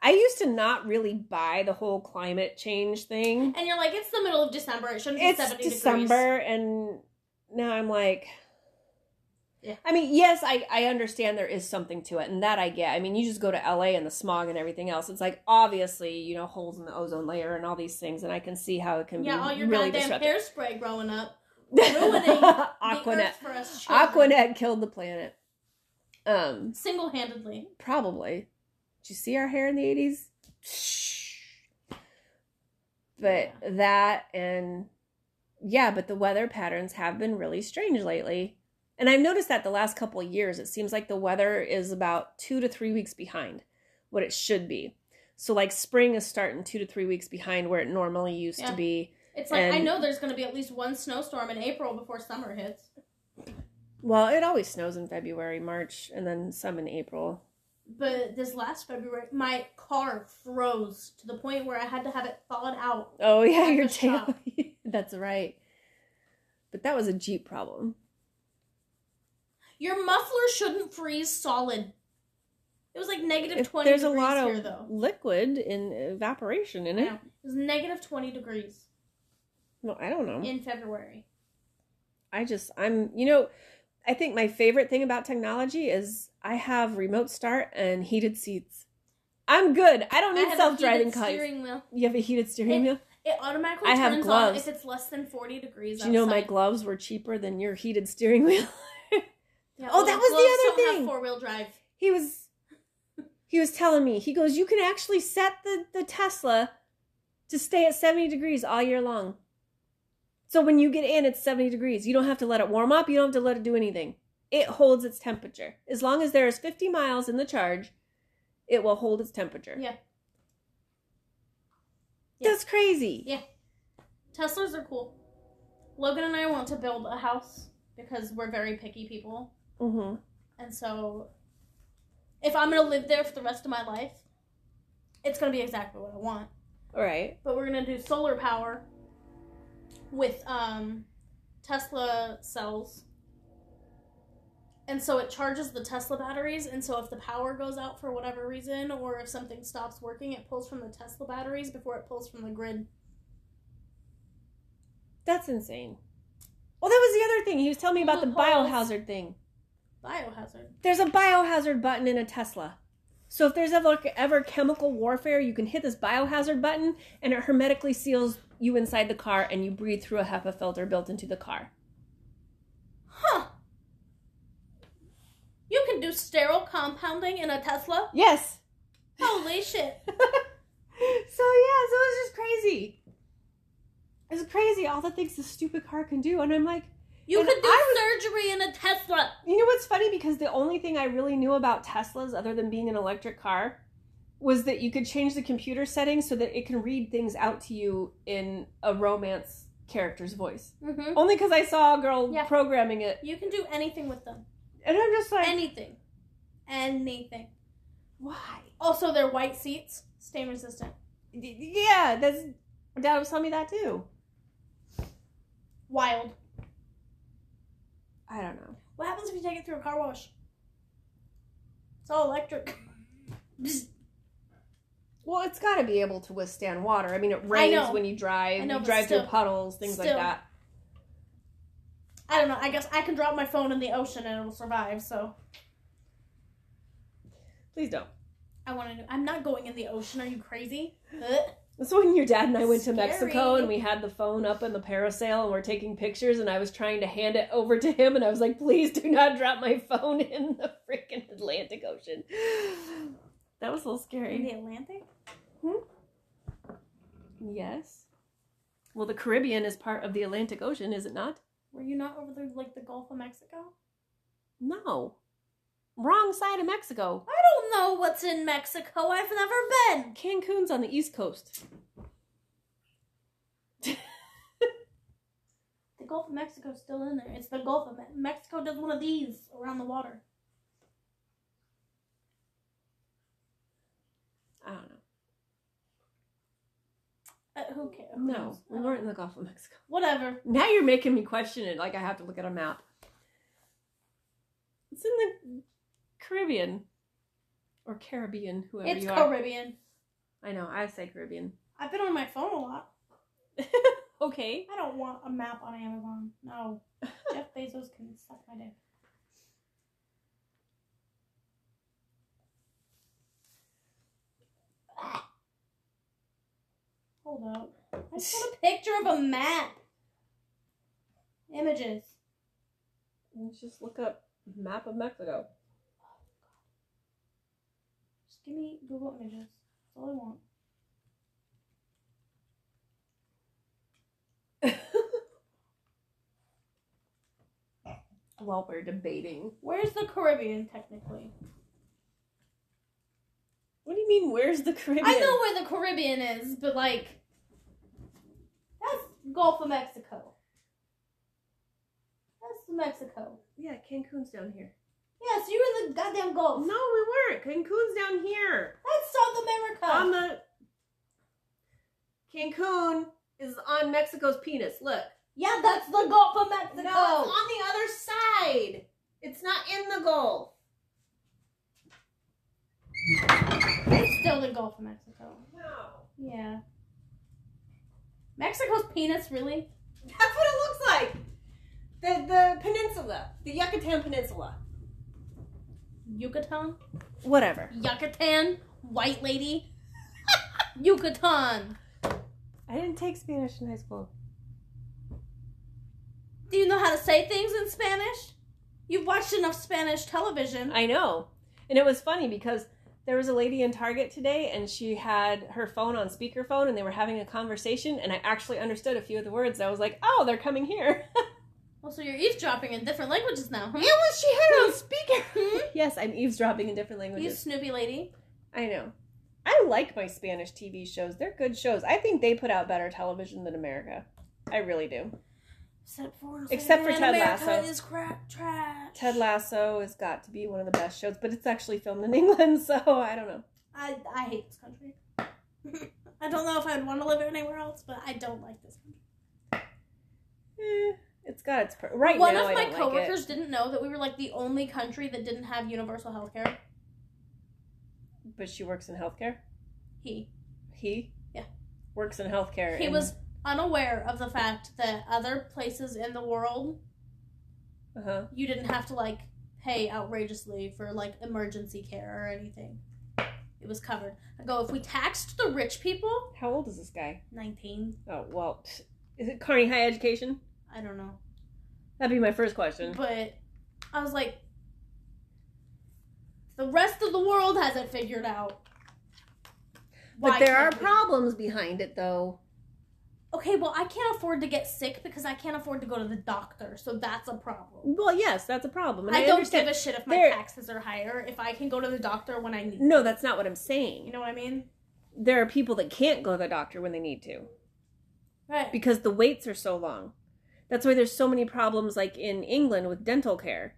[SPEAKER 1] I used to not really buy the whole climate change thing.
[SPEAKER 2] And you're like, it's the middle of December. It shouldn't be
[SPEAKER 1] It's
[SPEAKER 2] seventy
[SPEAKER 1] December,
[SPEAKER 2] degrees.
[SPEAKER 1] and now I'm like,
[SPEAKER 2] Yeah.
[SPEAKER 1] I mean, yes, I, I understand there is something to it, and that I get. I mean, you just go to LA and the smog and everything else. It's like, obviously, you know, holes in the ozone layer and all these things, and I can see how it can
[SPEAKER 2] Yeah,
[SPEAKER 1] be
[SPEAKER 2] all your
[SPEAKER 1] really
[SPEAKER 2] goddamn
[SPEAKER 1] disruptive.
[SPEAKER 2] hairspray growing up, ruining
[SPEAKER 1] Aquanet.
[SPEAKER 2] earth for us.
[SPEAKER 1] Aquanet killed the planet. Um,
[SPEAKER 2] single-handedly.
[SPEAKER 1] Probably. Did you see our hair in the 80s? But that and yeah, but the weather patterns have been really strange lately. And I've noticed that the last couple of years, it seems like the weather is about two to three weeks behind what it should be. So, like, spring is starting two to three weeks behind where it normally used
[SPEAKER 2] Yeah.
[SPEAKER 1] to be.
[SPEAKER 2] It's like I know there's gonna be at least one snowstorm in April before summer hits.
[SPEAKER 1] Well, it always snows in February, March, and then some in April.
[SPEAKER 2] But this last February, my car froze to the point where I had to have it thawed out.
[SPEAKER 1] Oh, yeah, your tail. That's right. But that was a Jeep problem.
[SPEAKER 2] Your muffler shouldn't freeze solid. It was like negative twenty
[SPEAKER 1] there's a lot of
[SPEAKER 2] though.
[SPEAKER 1] liquid in evaporation in it.
[SPEAKER 2] Yeah, it was negative twenty degrees
[SPEAKER 1] No, I don't know.
[SPEAKER 2] in February.
[SPEAKER 1] I just I'm you know, I think my favorite thing about technology is I have remote start and heated seats. I'm good. I don't need self-driving cars.
[SPEAKER 2] steering wheel.
[SPEAKER 1] You have a heated steering
[SPEAKER 2] It-
[SPEAKER 1] wheel?
[SPEAKER 2] It automatically
[SPEAKER 1] I have
[SPEAKER 2] turns
[SPEAKER 1] gloves.
[SPEAKER 2] on if it's less than forty degrees.
[SPEAKER 1] Do you know my gloves were cheaper than your heated steering wheel?
[SPEAKER 2] Yeah,
[SPEAKER 1] Oh, that was the other thing.
[SPEAKER 2] Four wheel drive.
[SPEAKER 1] he was he was telling me he goes you can actually set the the tesla to stay at 70 degrees all year long so when you get in it's 70 degrees you don't have to let it warm up you don't have to let it do anything it holds its temperature as long as there is 50 miles in the charge it will hold its temperature
[SPEAKER 2] Yeah. Yeah.
[SPEAKER 1] that's crazy
[SPEAKER 2] Yeah. Teslas are cool. Logan and I want to build a house because we're very picky people.
[SPEAKER 1] mm-hmm.
[SPEAKER 2] And so if I'm going to live there for the rest of my life, it's going to be exactly what I want.
[SPEAKER 1] all right
[SPEAKER 2] But we're going to do solar power with um Tesla cells. And so it charges the Tesla batteries and so if the power goes out for whatever reason or if something stops working, it pulls from the Tesla batteries before it pulls from the grid.
[SPEAKER 1] that's insane well that was the other thing he was telling me about the
[SPEAKER 2] Loopholes.
[SPEAKER 1] biohazard thing
[SPEAKER 2] Biohazard.
[SPEAKER 1] There's a biohazard button in a Tesla. So if there's ever ever chemical warfare, you can hit this biohazard button and it hermetically seals you inside the car and you breathe through a HEPA filter built into the car.
[SPEAKER 2] Huh. You can do sterile compounding in a Tesla?
[SPEAKER 1] Yes.
[SPEAKER 2] Holy shit.
[SPEAKER 1] so yeah, so it was just crazy. It's crazy all the things this stupid car can do, and I'm like,
[SPEAKER 2] You
[SPEAKER 1] And
[SPEAKER 2] could do
[SPEAKER 1] I
[SPEAKER 2] surgery in a Tesla.
[SPEAKER 1] you know what's funny? Because the only thing I really knew about Teslas, other than being an electric car, was that you could change the computer settings so that it can read things out to you in a romance character's voice.
[SPEAKER 2] Mm-hmm.
[SPEAKER 1] Only because I saw a girl
[SPEAKER 2] Yeah.
[SPEAKER 1] programming it,
[SPEAKER 2] You can do anything with them.
[SPEAKER 1] and I'm just like,
[SPEAKER 2] Anything. Anything.
[SPEAKER 1] why?
[SPEAKER 2] Also, they're white seats, stain resistant.
[SPEAKER 1] Yeah, that's Dad was telling me that too.
[SPEAKER 2] Wild.
[SPEAKER 1] I don't know.
[SPEAKER 2] What happens if you take it through a car wash? It's all electric.
[SPEAKER 1] Well, it's got to be able to withstand water. I mean, it rains
[SPEAKER 2] know.
[SPEAKER 1] when you drive.
[SPEAKER 2] I know,
[SPEAKER 1] you drive
[SPEAKER 2] still.
[SPEAKER 1] through puddles, things like that.
[SPEAKER 2] I don't know. I guess I can drop my phone in the ocean and it'll survive. So
[SPEAKER 1] Please don't.
[SPEAKER 2] I want to. I'm not going in the ocean. Are you crazy?
[SPEAKER 1] So when your dad and I went to Mexico and we had the phone up in the parasail and we're taking pictures and I was trying to hand it over to him and I was like, please do not drop my phone in the freaking Atlantic Ocean. That was a little
[SPEAKER 2] In
[SPEAKER 1] scary.
[SPEAKER 2] the Atlantic? Hmm?
[SPEAKER 1] Yes. Well, the Caribbean is part of the Atlantic Ocean, is it not?
[SPEAKER 2] Were you not over the like the Gulf of Mexico?
[SPEAKER 1] No. Wrong side of Mexico.
[SPEAKER 2] Don't know what's in Mexico. I've never been.
[SPEAKER 1] Cancun's on the East Coast.
[SPEAKER 2] The Gulf of Mexico's still in there. It's the Gulf of Me- Mexico. Does one of these around the water.
[SPEAKER 1] I don't know.
[SPEAKER 2] Uh, who cares?
[SPEAKER 1] No, we weren't in the Gulf of Mexico.
[SPEAKER 2] Whatever.
[SPEAKER 1] Now you're making me question it. Like I have to look at a map. It's in the Caribbean or Caribbean, whoever
[SPEAKER 2] It's
[SPEAKER 1] you are.
[SPEAKER 2] Caribbean.
[SPEAKER 1] I know. I say Caribbean.
[SPEAKER 2] I've been on my phone a lot.
[SPEAKER 1] okay.
[SPEAKER 2] I don't want a map on Amazon. No. Jeff Bezos can suck my dick. Hold up. I just want a picture of a map. Images.
[SPEAKER 1] Let's just look up map of Mexico.
[SPEAKER 2] Give me Google Images. That's all I want.
[SPEAKER 1] While we're debating,
[SPEAKER 2] Where's the Caribbean, technically?
[SPEAKER 1] what do you mean? Where's the Caribbean?
[SPEAKER 2] I know where the Caribbean is, but like, that's Gulf of Mexico. That's Mexico.
[SPEAKER 1] Yeah, Cancun's down here.
[SPEAKER 2] Yes, you were in the goddamn Gulf.
[SPEAKER 1] No, we weren't. Cancun's down here.
[SPEAKER 2] That's South America.
[SPEAKER 1] On the Cancun is on Mexico's penis. Look.
[SPEAKER 2] yeah, that's the Gulf of Mexico.
[SPEAKER 1] No, it's on the other side. It's not in the Gulf.
[SPEAKER 2] It's still the Gulf of Mexico.
[SPEAKER 1] No.
[SPEAKER 2] Yeah. Mexico's penis, really?
[SPEAKER 1] That's what it looks like. The the peninsula, the Yucatan Peninsula.
[SPEAKER 2] Yucatan?
[SPEAKER 1] Whatever.
[SPEAKER 2] Yucatan? White lady? Yucatan.
[SPEAKER 1] I didn't take Spanish in high school.
[SPEAKER 2] Do you know how to say things in Spanish? You've watched enough Spanish television.
[SPEAKER 1] I know. And it was funny because there was a lady in Target today and she had her phone on speakerphone and they were having a conversation and I actually understood a few of the words. I was like, "Oh, they're coming here."
[SPEAKER 2] Well, so you're eavesdropping in different languages now, huh?
[SPEAKER 1] Was she had on speaker. Yes, I'm eavesdropping in different languages. You.
[SPEAKER 2] Snoopy lady.
[SPEAKER 1] I know. I like my Spanish TV shows. They're good shows. I think they put out better television than America. I really do.
[SPEAKER 2] Except for
[SPEAKER 1] Except for Ted
[SPEAKER 2] America
[SPEAKER 1] Lasso.
[SPEAKER 2] is crap trash.
[SPEAKER 1] Ted Lasso has got to be one of the best shows, but it's actually filmed in England, so I don't know.
[SPEAKER 2] I I hate this country. I don't know if I'd want to live anywhere else, but I don't like this country.
[SPEAKER 1] Eh, it's got its per- right
[SPEAKER 2] One
[SPEAKER 1] now.
[SPEAKER 2] of my coworkers
[SPEAKER 1] like
[SPEAKER 2] didn't know that we were like the only country that didn't have universal health care.
[SPEAKER 1] but she works in healthcare.
[SPEAKER 2] He
[SPEAKER 1] He
[SPEAKER 2] Yeah.
[SPEAKER 1] works in healthcare.
[SPEAKER 2] he
[SPEAKER 1] and-
[SPEAKER 2] was unaware of the fact that other places in the world
[SPEAKER 1] uh-huh.
[SPEAKER 2] you didn't have to like pay outrageously for like emergency care or anything. It was covered. I go, if we taxed the rich people,
[SPEAKER 1] How old is this guy?
[SPEAKER 2] 19,
[SPEAKER 1] Oh well, is it Kearney High Education?
[SPEAKER 2] I don't know.
[SPEAKER 1] That'd be my first question.
[SPEAKER 2] But I was like, the rest of the world hasn't figured out.
[SPEAKER 1] But there are
[SPEAKER 2] we?
[SPEAKER 1] problems behind it, though.
[SPEAKER 2] Okay, well, I can't afford to get sick because I can't afford to go to the doctor, so that's a problem.
[SPEAKER 1] Well, yes, that's a problem.
[SPEAKER 2] I,
[SPEAKER 1] I,
[SPEAKER 2] don't give a shit if my
[SPEAKER 1] There-
[SPEAKER 2] taxes are higher if I can go to the doctor when I need.
[SPEAKER 1] No, that's not what I'm saying.
[SPEAKER 2] You know what I mean?
[SPEAKER 1] there are people that can't go to the doctor when they need to.
[SPEAKER 2] Right.
[SPEAKER 1] because the waits are so long. That's why there's so many problems like in England with dental care.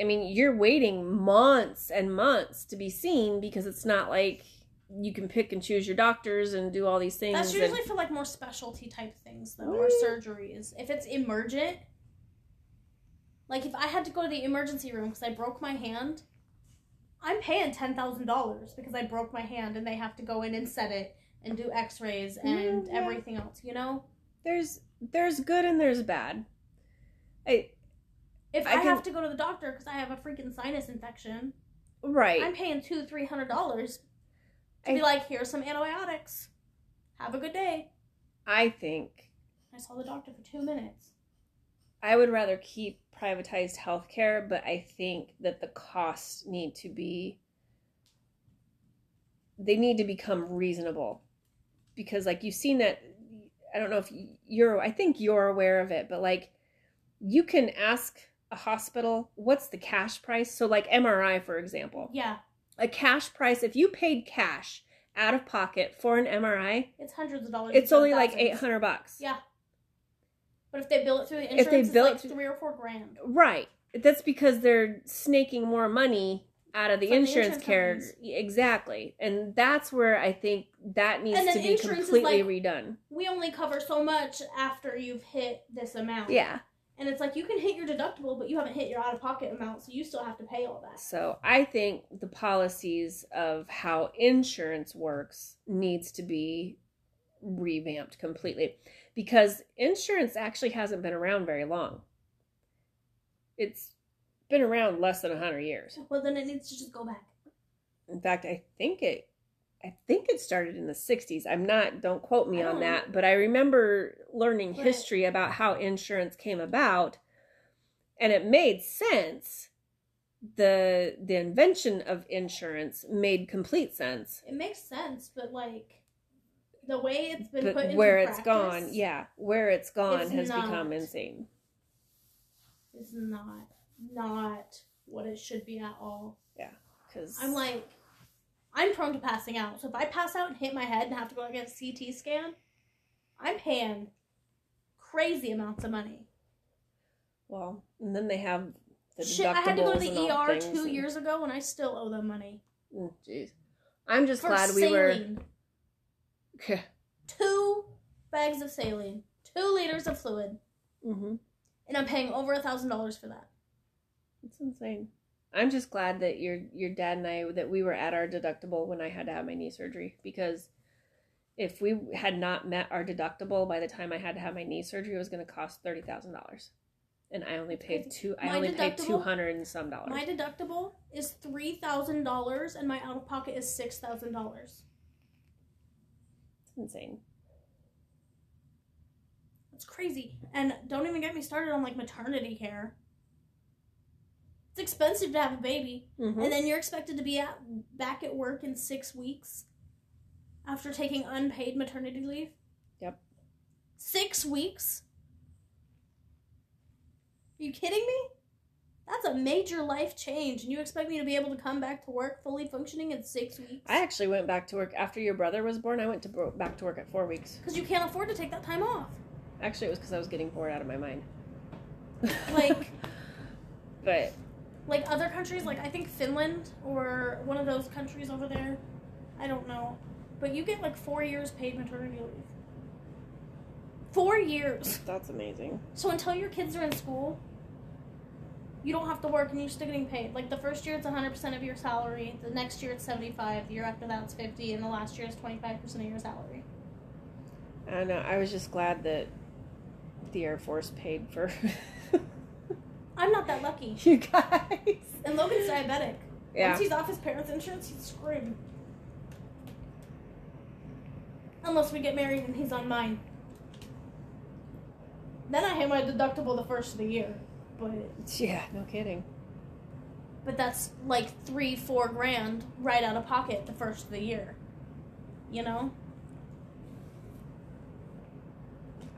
[SPEAKER 1] I mean, you're waiting months and months to be seen because it's not like you can pick and choose your doctors and do all these things.
[SPEAKER 2] That's
[SPEAKER 1] and-
[SPEAKER 2] usually for like more specialty type things though, or surgeries. If it's emergent, like if I had to go to the emergency room because I broke my hand, I'm paying ten thousand dollars because I broke my hand and they have to go in and set it and do X-rays and
[SPEAKER 1] Mm, yeah.
[SPEAKER 2] everything else. You know,
[SPEAKER 1] there's there's good and there's bad. I
[SPEAKER 2] if
[SPEAKER 1] I
[SPEAKER 2] I,
[SPEAKER 1] can-
[SPEAKER 2] have to go to the doctor because I have a freaking sinus infection,
[SPEAKER 1] right.
[SPEAKER 2] I'm paying two three hundred dollars to
[SPEAKER 1] I-
[SPEAKER 2] be like, here's some antibiotics. Have a good day.
[SPEAKER 1] I think
[SPEAKER 2] I saw the doctor for two minutes.
[SPEAKER 1] I would rather keep privatized healthcare, but I think that the costs need to be they need to become reasonable. Because like you've seen that I don't know if you're I think you're aware of it, but like you can ask a hospital what's the cash price? So like MRI for example.
[SPEAKER 2] Yeah,
[SPEAKER 1] A cash price if you paid cash out of pocket for an MRI,
[SPEAKER 2] it's hundreds of dollars.
[SPEAKER 1] it's only like 800 bucks.
[SPEAKER 2] Yeah. But if they bill it through the
[SPEAKER 1] If they
[SPEAKER 2] insurance,
[SPEAKER 1] bill it
[SPEAKER 2] it's like
[SPEAKER 1] through-
[SPEAKER 2] three or four grand.
[SPEAKER 1] Right. That's because they're snaking more money out of the
[SPEAKER 2] From the
[SPEAKER 1] insurance
[SPEAKER 2] insurance
[SPEAKER 1] care.
[SPEAKER 2] companies.
[SPEAKER 1] Exactly. And that's where I think that needs to be completely
[SPEAKER 2] like-
[SPEAKER 1] redone.
[SPEAKER 2] We only cover so much after you've hit this amount.
[SPEAKER 1] Yeah.
[SPEAKER 2] And it's like you can hit your deductible, but you haven't hit your out of pocket amount, so you still have to pay all that.
[SPEAKER 1] So I think the policies of how insurance works needs to be revamped completely because insurance actually hasn't been around very long. It's been around less than 100 years.
[SPEAKER 2] Well, then it needs to just go back.
[SPEAKER 1] In fact, I think it I think it started in the 60s. I'm not don't quote me on
[SPEAKER 2] don't
[SPEAKER 1] that, but I remember learning history about how insurance came about and it made sense. The the invention of insurance made complete sense.
[SPEAKER 2] It makes sense, but like the way it's been put
[SPEAKER 1] But
[SPEAKER 2] into
[SPEAKER 1] where it's
[SPEAKER 2] practice
[SPEAKER 1] gone, yeah, where it's gone
[SPEAKER 2] It's
[SPEAKER 1] has
[SPEAKER 2] not.
[SPEAKER 1] become insane.
[SPEAKER 2] It's not not what it should be at all.
[SPEAKER 1] Yeah, Cuz
[SPEAKER 2] I'm like, I'm prone to passing out. So if I pass out and hit my head and have to go get a CT scan, I'm paying crazy amounts of money.
[SPEAKER 1] well, and then they have the
[SPEAKER 2] Shit, I had to go to the ER two
[SPEAKER 1] and-
[SPEAKER 2] years ago and I still owe them money.
[SPEAKER 1] Mm, Jeez. I'm just
[SPEAKER 2] For
[SPEAKER 1] glad we were.
[SPEAKER 2] Two bags of saline, two liters of fluid,
[SPEAKER 1] Mhm.
[SPEAKER 2] and I'm paying over a thousand dollars for that.
[SPEAKER 1] It's insane. I'm just glad that your your dad and I that we were at our deductible when I had to have my knee surgery because if we had not met our deductible by the time I had to have my knee surgery, it was going to cost thirty thousand dollars, and I only paid two. I
[SPEAKER 2] My
[SPEAKER 1] only paid two hundred and some dollars.
[SPEAKER 2] My deductible is three thousand dollars and my out of pocket is six thousand dollars.
[SPEAKER 1] it's insane.
[SPEAKER 2] It's crazy. And don't even get me started on like maternity care. It's expensive to have a baby.
[SPEAKER 1] Mhm.
[SPEAKER 2] And then you're expected to be at back at work in six weeks after taking unpaid maternity leave.
[SPEAKER 1] Yep.
[SPEAKER 2] Six weeks? Are you kidding me? That's a major life change, and you expect me to be able to come back to work fully functioning in six weeks?
[SPEAKER 1] I actually went back to work after your brother was born. I went to bro- back to work at four weeks.
[SPEAKER 2] Because you can't afford to take that time off.
[SPEAKER 1] Actually, it was because I was getting bored out of my mind.
[SPEAKER 2] Like-
[SPEAKER 1] but
[SPEAKER 2] like other countries, like I think Finland or one of those countries over there. I don't know. But you get like four years paid maternity leave. Four years.
[SPEAKER 1] that's amazing.
[SPEAKER 2] So until your kids are in school, you don't have to work and you're still getting paid. Like the first year it's 100% of your salary, the next year it's 75, the year after that it's 50, and the last year is 25% of your salary.
[SPEAKER 1] I don't know. I was just glad that the Air Force paid for
[SPEAKER 2] I'm not that lucky.
[SPEAKER 1] you guys.
[SPEAKER 2] And Logan's diabetic.
[SPEAKER 1] Yeah.
[SPEAKER 2] Once he's off his parents' insurance, he's screwed. Unless we get married and he's on mine. Then I hit my deductible the first of the year. But
[SPEAKER 1] Yeah, no kidding.
[SPEAKER 2] but that's like three, four grand right out of pocket the first of the year. You know?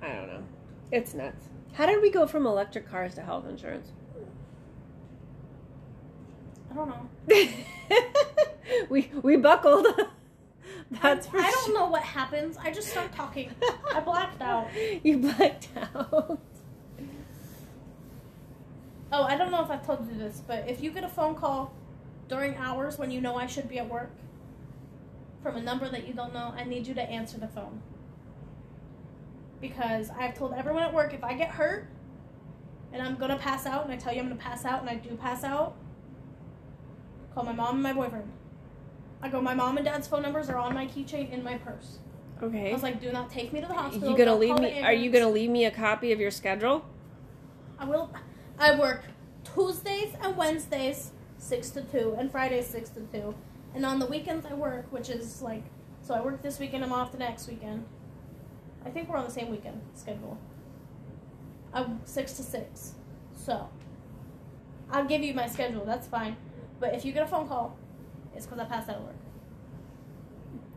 [SPEAKER 1] I don't know. It's nuts. How did we go from electric cars to health insurance?
[SPEAKER 2] I don't know.
[SPEAKER 1] we we buckled. That's for
[SPEAKER 2] I don't
[SPEAKER 1] sure.
[SPEAKER 2] know what happens. I just start talking. I blacked out.
[SPEAKER 1] You blacked out.
[SPEAKER 2] Oh, I don't know if I've told you this, but if you get a phone call during hours when you know I should be at work from a number that you don't know, I need you to answer the phone. Because I've told everyone at work if I get hurt and I'm gonna pass out and I tell you I'm gonna pass out and I do pass out, call my mom and my boyfriend. I go, my mom and dad's phone numbers are on my keychain in my purse.
[SPEAKER 1] Okay.
[SPEAKER 2] I was like, do not take me to the hospital.
[SPEAKER 1] You gonna leave me? Are you gonna leave me a copy of your schedule?
[SPEAKER 2] I will. I work Tuesdays and Wednesdays six to two, and Fridays six to two, and on the weekends I work, which is like so. I work this weekend. I'm off the next weekend. I think we're on the same weekend schedule. I'm six to six, so I'll give you my schedule. That's fine. But if you get a phone call, it's because I passed out of work.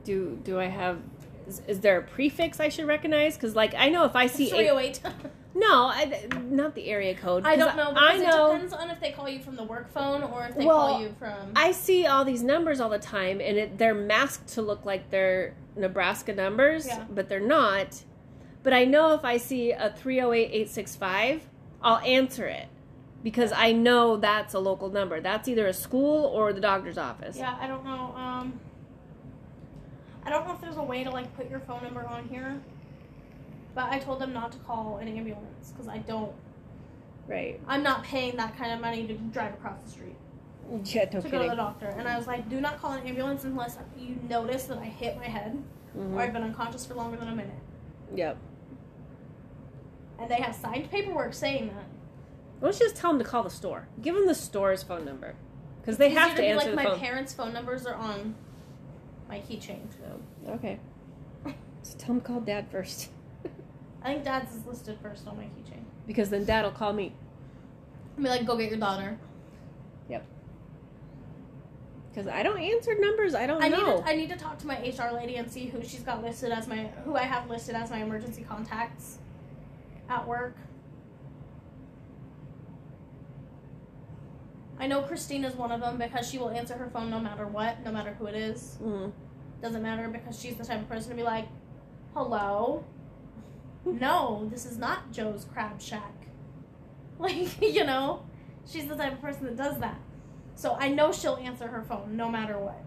[SPEAKER 1] Do do I have? Is, is there a prefix I should recognize? Because like I know if I see
[SPEAKER 2] Three oh eight.
[SPEAKER 1] no, I, not the area code.
[SPEAKER 2] I don't know.
[SPEAKER 1] I know.
[SPEAKER 2] It depends on if they call you from the work phone or if they
[SPEAKER 1] Well,
[SPEAKER 2] call you from.
[SPEAKER 1] I see all these numbers all the time, and it, they're masked to look like they're Nebraska numbers,
[SPEAKER 2] Yeah.
[SPEAKER 1] but they're not. But I know if I see a 308 865, I'll answer it because I know that's a local number. That's either a school or the doctor's office.
[SPEAKER 2] Yeah, I don't know. Um, I don't know if there's a way to like put your phone number on here, but I told them not to call an ambulance because I don't.
[SPEAKER 1] Right.
[SPEAKER 2] I'm not paying that kind of money to drive across the street
[SPEAKER 1] Yeah, no
[SPEAKER 2] to go to the doctor. And I was like, do not call an ambulance unless you notice that I hit my head
[SPEAKER 1] Mhm.
[SPEAKER 2] or I've been unconscious for longer than a minute.
[SPEAKER 1] Yep.
[SPEAKER 2] And they have signed paperwork saying that.
[SPEAKER 1] Why don't you just tell them to call the store? Give them the store's phone number because they have to
[SPEAKER 2] be
[SPEAKER 1] answer
[SPEAKER 2] like my
[SPEAKER 1] phone.
[SPEAKER 2] parents' phone numbers are on my keychain.
[SPEAKER 1] Oh, okay. So tell them to call dad first
[SPEAKER 2] I think dad's is listed first on my keychain.
[SPEAKER 1] because then dad will call me.
[SPEAKER 2] And be like, go get your daughter. Yep.
[SPEAKER 1] Because I don't answer numbers. I don't
[SPEAKER 2] I need
[SPEAKER 1] know.
[SPEAKER 2] to I need to talk to my HR lady and see who she's got listed as my who I have listed as my emergency contacts at work. I know Christine is one of them because she will answer her phone no matter what, no matter who it is.
[SPEAKER 1] Mhm.
[SPEAKER 2] Doesn't matter because she's the type of person to be like, "Hello, no, this is not Joe's Crab Shack." Like you know, she's the type of person that does that. So I know she'll answer her phone no matter what.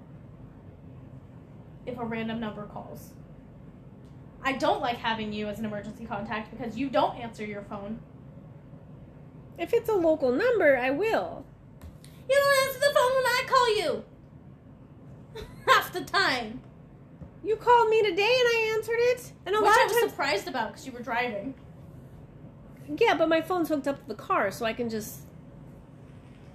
[SPEAKER 2] If a random number calls. I don't like having you as an emergency contact because you don't answer your phone.
[SPEAKER 1] If it's a local number, I will.
[SPEAKER 2] You don't answer the phone when I call you. Half the time.
[SPEAKER 1] You called me today and I answered it. And a
[SPEAKER 2] Which
[SPEAKER 1] lot
[SPEAKER 2] I
[SPEAKER 1] of
[SPEAKER 2] was
[SPEAKER 1] times,
[SPEAKER 2] surprised about because you were driving.
[SPEAKER 1] yeah, but my phone's hooked up to the car, so I can just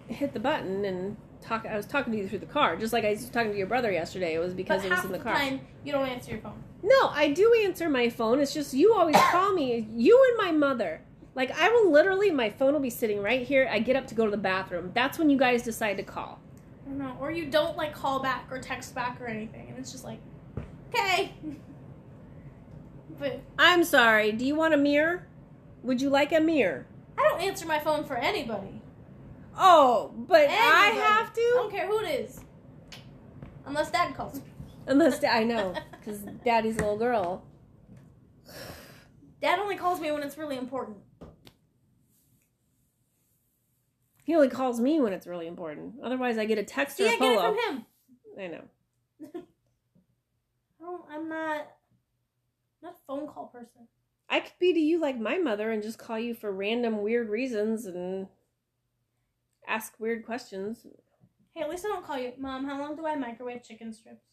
[SPEAKER 1] hit the button and talk. I was talking to you through the car, just like I was talking to your brother yesterday. It was because
[SPEAKER 2] But
[SPEAKER 1] it was in
[SPEAKER 2] the
[SPEAKER 1] the car.
[SPEAKER 2] time you don't answer your phone.
[SPEAKER 1] No, I do answer my phone. It's just you always call me. You and my mother. Like I will literally, my phone will be sitting right here. I get up to go to the bathroom. That's when you guys decide to call.
[SPEAKER 2] I don't know. Or you don't like call back or text back or anything. And it's just like, okay. but
[SPEAKER 1] I'm sorry. Do you want a mirror? Would you like a mirror?
[SPEAKER 2] I don't answer my phone for anybody.
[SPEAKER 1] Oh, but I
[SPEAKER 2] Anybody.
[SPEAKER 1] have
[SPEAKER 2] I
[SPEAKER 1] to.
[SPEAKER 2] don't care who it is. Unless dad calls me.
[SPEAKER 1] Unless I know, because Daddy's a little girl.
[SPEAKER 2] Dad only calls me when it's really important.
[SPEAKER 1] He only calls me when it's really important. Otherwise, I get a text
[SPEAKER 2] See,
[SPEAKER 1] or
[SPEAKER 2] I
[SPEAKER 1] a
[SPEAKER 2] get it
[SPEAKER 1] polo.
[SPEAKER 2] from him.
[SPEAKER 1] I know.
[SPEAKER 2] I don't, I'm not, not a phone call person.
[SPEAKER 1] I could be to you like my mother and just call you for random weird reasons and ask weird questions.
[SPEAKER 2] Hey, at least I don't call you, Mom. How long do I microwave chicken strips?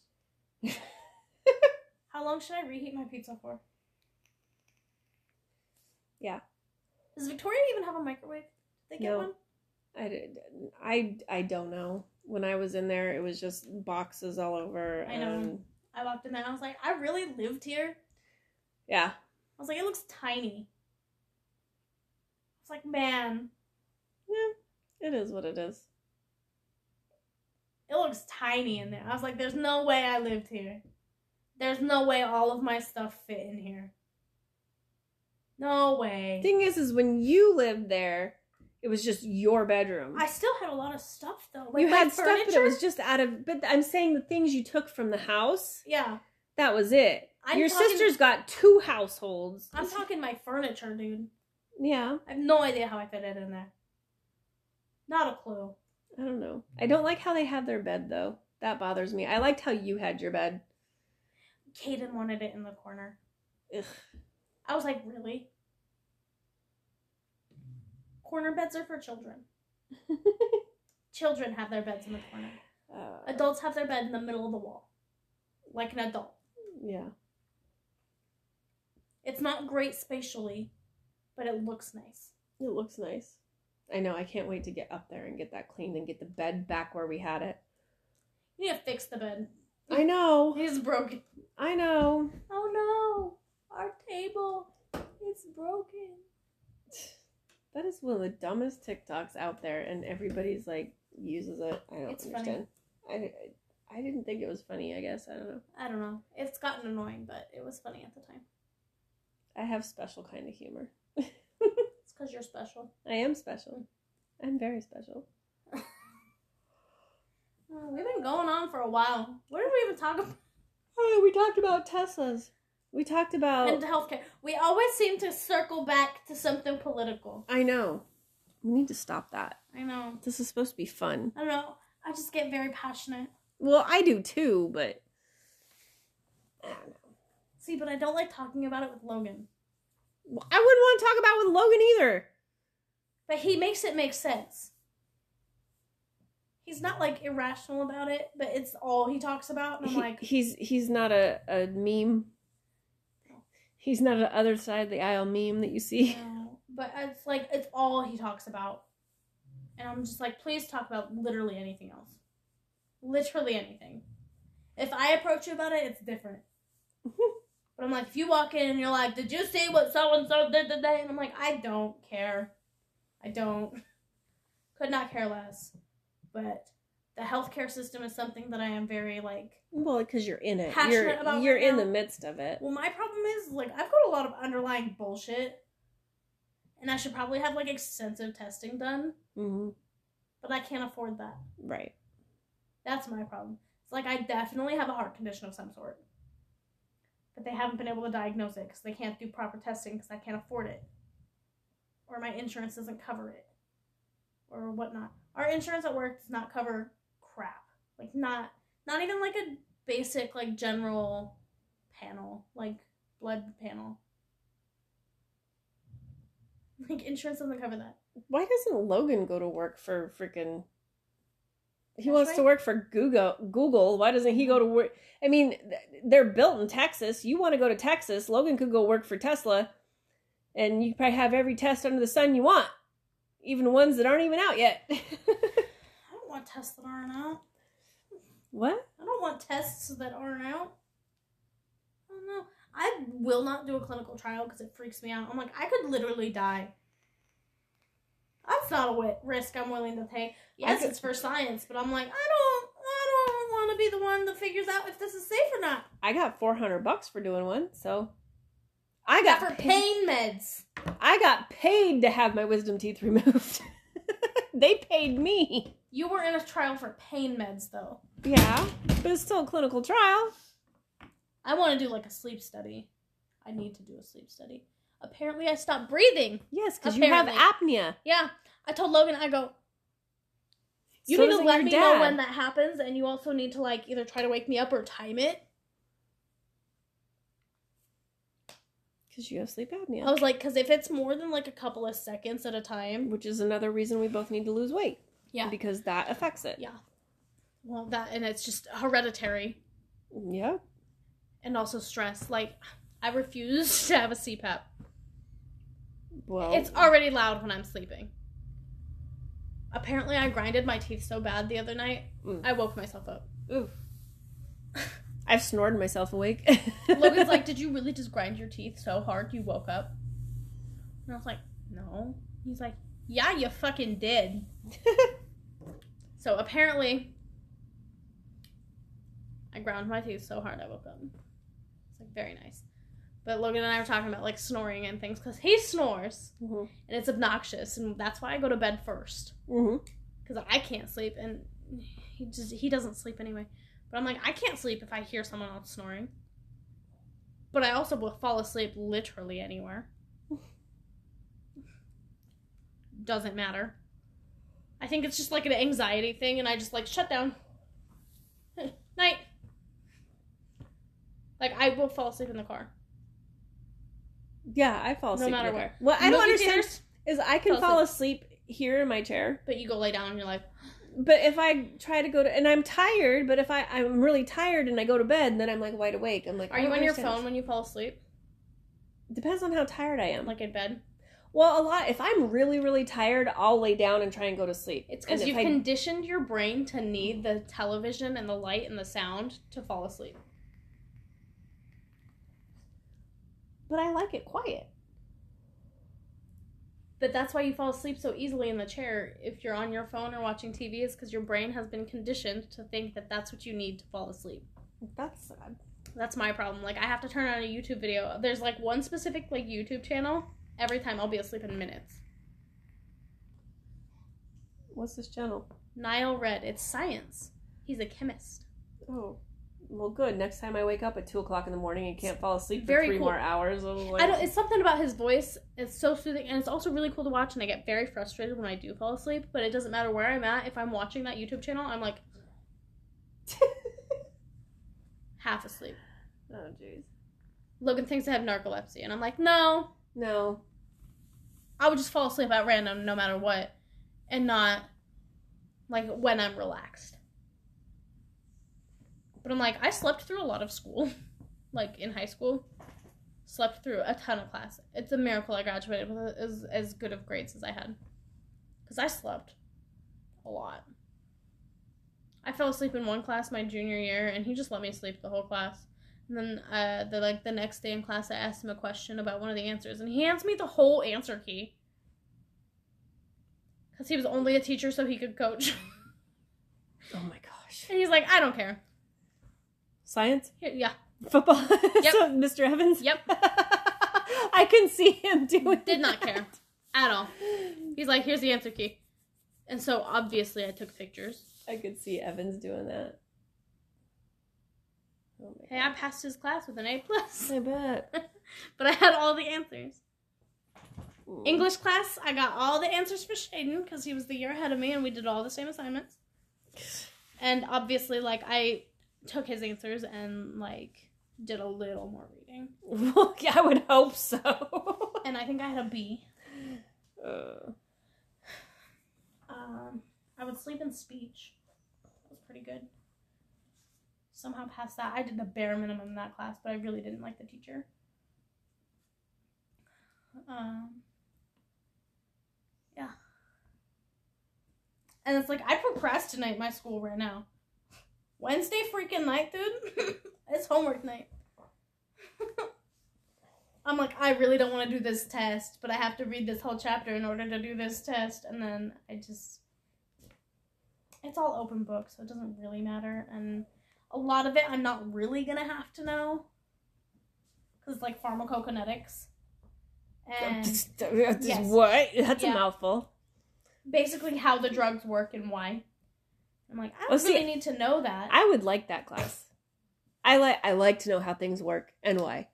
[SPEAKER 2] How long should I reheat my pizza for?
[SPEAKER 1] Yeah.
[SPEAKER 2] Does Victoria even have a microwave? Did they get
[SPEAKER 1] No.
[SPEAKER 2] one?
[SPEAKER 1] I, did- I, I don't know. When I was in there, it was just boxes all over.
[SPEAKER 2] I know.
[SPEAKER 1] and-
[SPEAKER 2] I walked in there. I was like, I really lived here.
[SPEAKER 1] yeah.
[SPEAKER 2] I was like, it looks tiny. I was like, man,
[SPEAKER 1] Yeah. It is what it is.
[SPEAKER 2] it looks tiny in there. I was like, there's no way I lived here. There's no way all of my stuff fit in here. No way.
[SPEAKER 1] Thing is, is when you lived there, it was just your bedroom.
[SPEAKER 2] I still had a lot of stuff though. Like
[SPEAKER 1] you had stuff, but it was just out of. But I'm saying the things you took from the house.
[SPEAKER 2] yeah.
[SPEAKER 1] That was it.
[SPEAKER 2] I'm
[SPEAKER 1] Your
[SPEAKER 2] talking-
[SPEAKER 1] sister's got two households.
[SPEAKER 2] I'm talking my furniture, dude.
[SPEAKER 1] yeah,
[SPEAKER 2] I have no idea how I fit it in there. Not a clue.
[SPEAKER 1] I don't know. I don't like how they have their bed though. That bothers me. I liked how you had your bed.
[SPEAKER 2] Kaden wanted it in the corner.
[SPEAKER 1] Ugh.
[SPEAKER 2] I was like, really? Corner beds are for children. Children have their beds in the corner.
[SPEAKER 1] Uh,
[SPEAKER 2] Adults have their bed in the middle of the wall. Like an adult.
[SPEAKER 1] yeah.
[SPEAKER 2] It's not great spatially, but it looks nice.
[SPEAKER 1] It looks nice. I know. I can't wait to get up there and get that cleaned and get the bed back where we had it.
[SPEAKER 2] You need to fix the bed.
[SPEAKER 1] I know.
[SPEAKER 2] It is broken.
[SPEAKER 1] I know.
[SPEAKER 2] Oh no! Our table is broken.
[SPEAKER 1] That is one of the dumbest TikToks out there, and everybody's like uses it. I don't
[SPEAKER 2] It's
[SPEAKER 1] understand. I, I I didn't think it was funny. I guess I don't know.
[SPEAKER 2] I don't know. It's gotten annoying, but it was funny at the time.
[SPEAKER 1] I have special kind of humor.
[SPEAKER 2] It's because you're special.
[SPEAKER 1] I am special. I'm very special.
[SPEAKER 2] We've been going on for a while. What did we even talk about?
[SPEAKER 1] Oh, we talked about Teslas. We talked about.
[SPEAKER 2] Into healthcare. We always seem to circle back to something political.
[SPEAKER 1] I know. We need to stop that.
[SPEAKER 2] I know.
[SPEAKER 1] This is supposed to be fun.
[SPEAKER 2] I don't know. I just get very passionate.
[SPEAKER 1] Well, I do too, but I don't know.
[SPEAKER 2] See, but I don't like talking about it with Logan.
[SPEAKER 1] Well, I wouldn't want to talk about it with Logan either.
[SPEAKER 2] But he makes it make sense. He's not like irrational about it, but it's all he talks about. And I'm
[SPEAKER 1] He-
[SPEAKER 2] like,
[SPEAKER 1] he's he's not a, a meme. He's not an other side of the aisle meme that you see.
[SPEAKER 2] no. But it's like, it's all he talks about. And I'm just like, please talk about literally anything else. Literally anything. If I approach you about it, it's different. But I'm like, if you walk in and you're like, did you see what so and so did today? And I'm like, I don't care. I don't. Could not care less. But the healthcare system is something that I am very like.
[SPEAKER 1] Well, because you're in it.
[SPEAKER 2] Passionate
[SPEAKER 1] you're
[SPEAKER 2] about
[SPEAKER 1] you're
[SPEAKER 2] right
[SPEAKER 1] in
[SPEAKER 2] now.
[SPEAKER 1] the midst of it.
[SPEAKER 2] Well, my problem is like I've got a lot of underlying bullshit, and I should probably have like extensive testing done,
[SPEAKER 1] hmm
[SPEAKER 2] but I can't afford that.
[SPEAKER 1] Right.
[SPEAKER 2] That's my problem. It's like I definitely have a heart condition of some sort, but they haven't been able to diagnose it because they can't do proper testing because I can't afford it, or my insurance doesn't cover it, or whatnot. Our insurance at work does not cover crap. Like not not even like a basic like general panel, like blood panel. Like insurance doesn't cover that.
[SPEAKER 1] Why doesn't Logan go to work for freaking? He
[SPEAKER 2] That's
[SPEAKER 1] wants
[SPEAKER 2] right.
[SPEAKER 1] to work for Google. Google. Why doesn't he go to work? I mean, they're built in Texas. You want to go to Texas? Logan could go work for Tesla, and you probably have every test under the sun you want, even ones that aren't even out yet.
[SPEAKER 2] Want tests that aren't out.
[SPEAKER 1] what?
[SPEAKER 2] I don't want tests that aren't out. I don't know. I will not do a clinical trial because it freaks me out. I'm like, I could literally die. That's not a risk I'm willing to take. Yes,
[SPEAKER 1] could-
[SPEAKER 2] it's for science, but I'm like, I don't, I don't want to be the one that figures out if this is safe or not.
[SPEAKER 1] I got four hundred bucks for doing one, so I got
[SPEAKER 2] for
[SPEAKER 1] paid.
[SPEAKER 2] pain meds.
[SPEAKER 1] I got paid to have my wisdom teeth removed. they paid me.
[SPEAKER 2] You were in a trial for pain meds, though.
[SPEAKER 1] Yeah, but it's still a clinical trial.
[SPEAKER 2] I want to do like a sleep study. I need to do a sleep study. Apparently, I stopped breathing.
[SPEAKER 1] Yes, because you have apnea.
[SPEAKER 2] Yeah, I told Logan, I go, you
[SPEAKER 1] So
[SPEAKER 2] need to let me
[SPEAKER 1] dad.
[SPEAKER 2] know when that happens, and you also need to like either try to wake me up or time it.
[SPEAKER 1] Because you have sleep apnea.
[SPEAKER 2] I was like, because if it's more than like a couple of seconds at a time,
[SPEAKER 1] which is another reason we both need to lose weight.
[SPEAKER 2] Yeah.
[SPEAKER 1] Because that affects it.
[SPEAKER 2] yeah, well, that and it's just hereditary
[SPEAKER 1] Yeah.
[SPEAKER 2] and also stress. Like, I refuse to have a CPAP.
[SPEAKER 1] Well,
[SPEAKER 2] It's already loud when I'm sleeping. Apparently, I grinded my teeth so bad the other night,
[SPEAKER 1] Mm.
[SPEAKER 2] I woke myself up.
[SPEAKER 1] oof. I've snored myself awake.
[SPEAKER 2] Logan's like, Did you really just grind your teeth so hard you woke up? And I was like, No. He's like, Yeah, you fucking did. So apparently, I ground my teeth so hard I woke up. It's like very nice. But Logan and I were talking about like snoring and things because he snores
[SPEAKER 1] hmm
[SPEAKER 2] and it's obnoxious, and that's why I go to bed first because I can't sleep and he just he doesn't sleep anyway. But I'm like, I can't sleep if I hear someone else snoring. but I also will fall asleep literally anywhere. Doesn't matter. I think it's just like an anxiety thing, and I just like shut down. Night. Like I will fall asleep in the car,
[SPEAKER 1] Yeah, I fall asleep. no matter
[SPEAKER 2] where.
[SPEAKER 1] What I don't
[SPEAKER 2] Movie
[SPEAKER 1] understand
[SPEAKER 2] theaters,
[SPEAKER 1] is I can
[SPEAKER 2] Fall
[SPEAKER 1] fall asleep here in my chair,
[SPEAKER 2] but you go lay down and you're like,
[SPEAKER 1] but if I try to go to and I'm tired, but if I I'm really tired and I go to bed and then I'm like wide awake, I'm like,
[SPEAKER 2] are
[SPEAKER 1] I
[SPEAKER 2] you
[SPEAKER 1] don't
[SPEAKER 2] on your
[SPEAKER 1] understand
[SPEAKER 2] phone when you fall asleep.
[SPEAKER 1] Depends on how tired I am.
[SPEAKER 2] like in bed?
[SPEAKER 1] Well, a lot. If I'm really, really tired, I'll lay down and try and go to sleep.
[SPEAKER 2] It's because you've
[SPEAKER 1] I-
[SPEAKER 2] conditioned your brain to need the television and the light and the sound to fall asleep.
[SPEAKER 1] But I like it quiet.
[SPEAKER 2] But that's why you fall asleep so easily in the chair if you're on your phone or watching TV, is because your brain has been conditioned to think that that's what you need to fall asleep.
[SPEAKER 1] That's sad.
[SPEAKER 2] That's my problem. Like, I have to turn on a YouTube video. There's like one specific like YouTube channel. Every time I'll be asleep in minutes.
[SPEAKER 1] What's this channel?
[SPEAKER 2] NileRed. It's science. He's a chemist.
[SPEAKER 1] Oh, well, good. Next time I wake up at two o'clock in the morning and can't fall asleep for
[SPEAKER 2] Very
[SPEAKER 1] three
[SPEAKER 2] cool.
[SPEAKER 1] more hours, like,
[SPEAKER 2] I don't. It's something about his voice. It's so soothing, and it's also really cool to watch. And I get very frustrated when I do fall asleep. But it doesn't matter where I'm at. If I'm watching that YouTube channel, I'm like half asleep.
[SPEAKER 1] oh, jeez.
[SPEAKER 2] Logan thinks I have narcolepsy, and I'm like, no,
[SPEAKER 1] No.
[SPEAKER 2] I would just fall asleep at random, no matter what, and not like when I'm relaxed. But I'm like, I slept through a lot of school, like in high school. Slept through a ton of class. It's a miracle I graduated with as as good of grades as I had, because I slept a lot. I fell asleep in one class my junior year, and he just let me sleep the whole class. And then uh, the like the next day in class, I asked him a question about one of the answers, and he hands me the whole answer key. Cause he was only a teacher, so he could coach.
[SPEAKER 1] Oh my gosh.
[SPEAKER 2] and he's like, I don't care.
[SPEAKER 1] Science,
[SPEAKER 2] Here, yeah,
[SPEAKER 1] football. so, Mr. Evans.
[SPEAKER 2] Yep.
[SPEAKER 1] I can see him doing.
[SPEAKER 2] did not
[SPEAKER 1] that.
[SPEAKER 2] care at all. He's like, here's the answer key. And so obviously I took pictures.
[SPEAKER 1] I could see Evans doing that. Oh
[SPEAKER 2] Hey, I passed his class with an A plus,
[SPEAKER 1] I bet.
[SPEAKER 2] but I had all the answers.
[SPEAKER 1] Ooh.
[SPEAKER 2] English class, I got all the answers for Shaden because he was the year ahead of me, and we did all the same assignments. And obviously, like I took his answers and like did a little more reading,
[SPEAKER 1] I would hope so.
[SPEAKER 2] and I think I had a B.
[SPEAKER 1] Uh,
[SPEAKER 2] Um, I would sleep in speech. That was pretty good. Somehow passed that. I did the bare minimum in that class, but I really didn't like the teacher. Um, yeah. And it's like I procrastinate my school right now. Wednesday freaking night, dude. it's homework night. I'm like, I really don't want to do this test, but I have to read this whole chapter in order to do this test, and then I just. It's all open book, so it doesn't really matter, and a lot of it I'm not really gonna have to know. Because it's like pharmacokinetics. And Yes.
[SPEAKER 1] What? That's
[SPEAKER 2] Yeah.
[SPEAKER 1] a mouthful.
[SPEAKER 2] basically how the drugs work and why. I'm like, I don't
[SPEAKER 1] Well, see,
[SPEAKER 2] really need to know that.
[SPEAKER 1] I would like that class. I like I like to know how things work and why.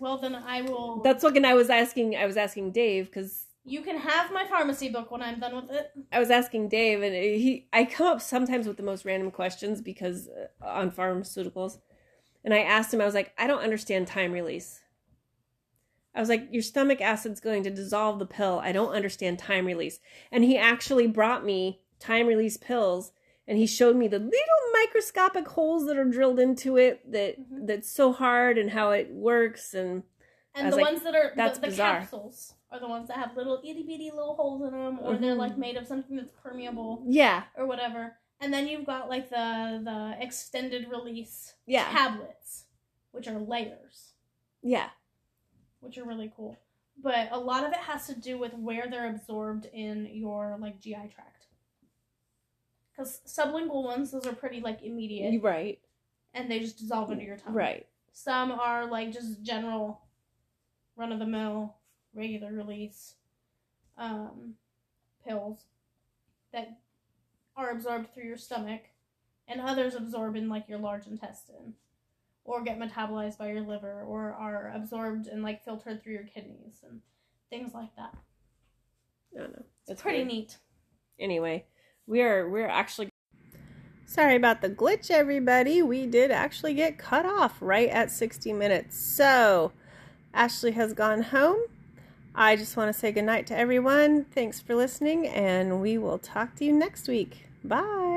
[SPEAKER 2] well, then I will.
[SPEAKER 1] That's what and I was asking I was asking Dave because
[SPEAKER 2] you can have my pharmacy book when I'm done with it.
[SPEAKER 1] I was asking Dave and he I come up sometimes with the most random questions because uh, on pharmaceuticals. And I asked him I was like, I don't understand time release. I was like, your stomach acid's going to dissolve the pill. I don't understand time release. And he actually brought me time release pills and he showed me the little microscopic holes that are drilled into it that
[SPEAKER 2] Mhm.
[SPEAKER 1] that's so hard and how it works and
[SPEAKER 2] And the
[SPEAKER 1] like,
[SPEAKER 2] ones that are
[SPEAKER 1] "That's
[SPEAKER 2] the, the
[SPEAKER 1] bizarre."
[SPEAKER 2] capsules are the ones that have little itty bitty little holes in them, or they're
[SPEAKER 1] Mhm.
[SPEAKER 2] like made of something that's permeable
[SPEAKER 1] yeah,
[SPEAKER 2] or whatever. And then you've got like the the extended release
[SPEAKER 1] yeah,
[SPEAKER 2] tablets, which are layers.
[SPEAKER 1] yeah.
[SPEAKER 2] which are really cool. But a lot of it has to do with where they're absorbed in your like GI tract. Because sublingual ones, those are pretty like immediate,
[SPEAKER 1] right.
[SPEAKER 2] and they just dissolve into your tongue.
[SPEAKER 1] Right.
[SPEAKER 2] Some are like just general, run of the mill, regular release, um, pills that are absorbed through your stomach, and others absorb in like your large intestine, or get metabolized by your liver or are absorbed and like filtered through your kidneys and things like that.
[SPEAKER 1] I don't know.
[SPEAKER 2] It's pretty
[SPEAKER 1] weird.
[SPEAKER 2] neat.
[SPEAKER 1] Anyway, we're we're actually Sorry about the glitch everybody. We did actually get cut off right at 60 minutes. So, Ashley has gone home. I just want to say goodnight to everyone. Thanks for listening and we will talk to you next week. Bye.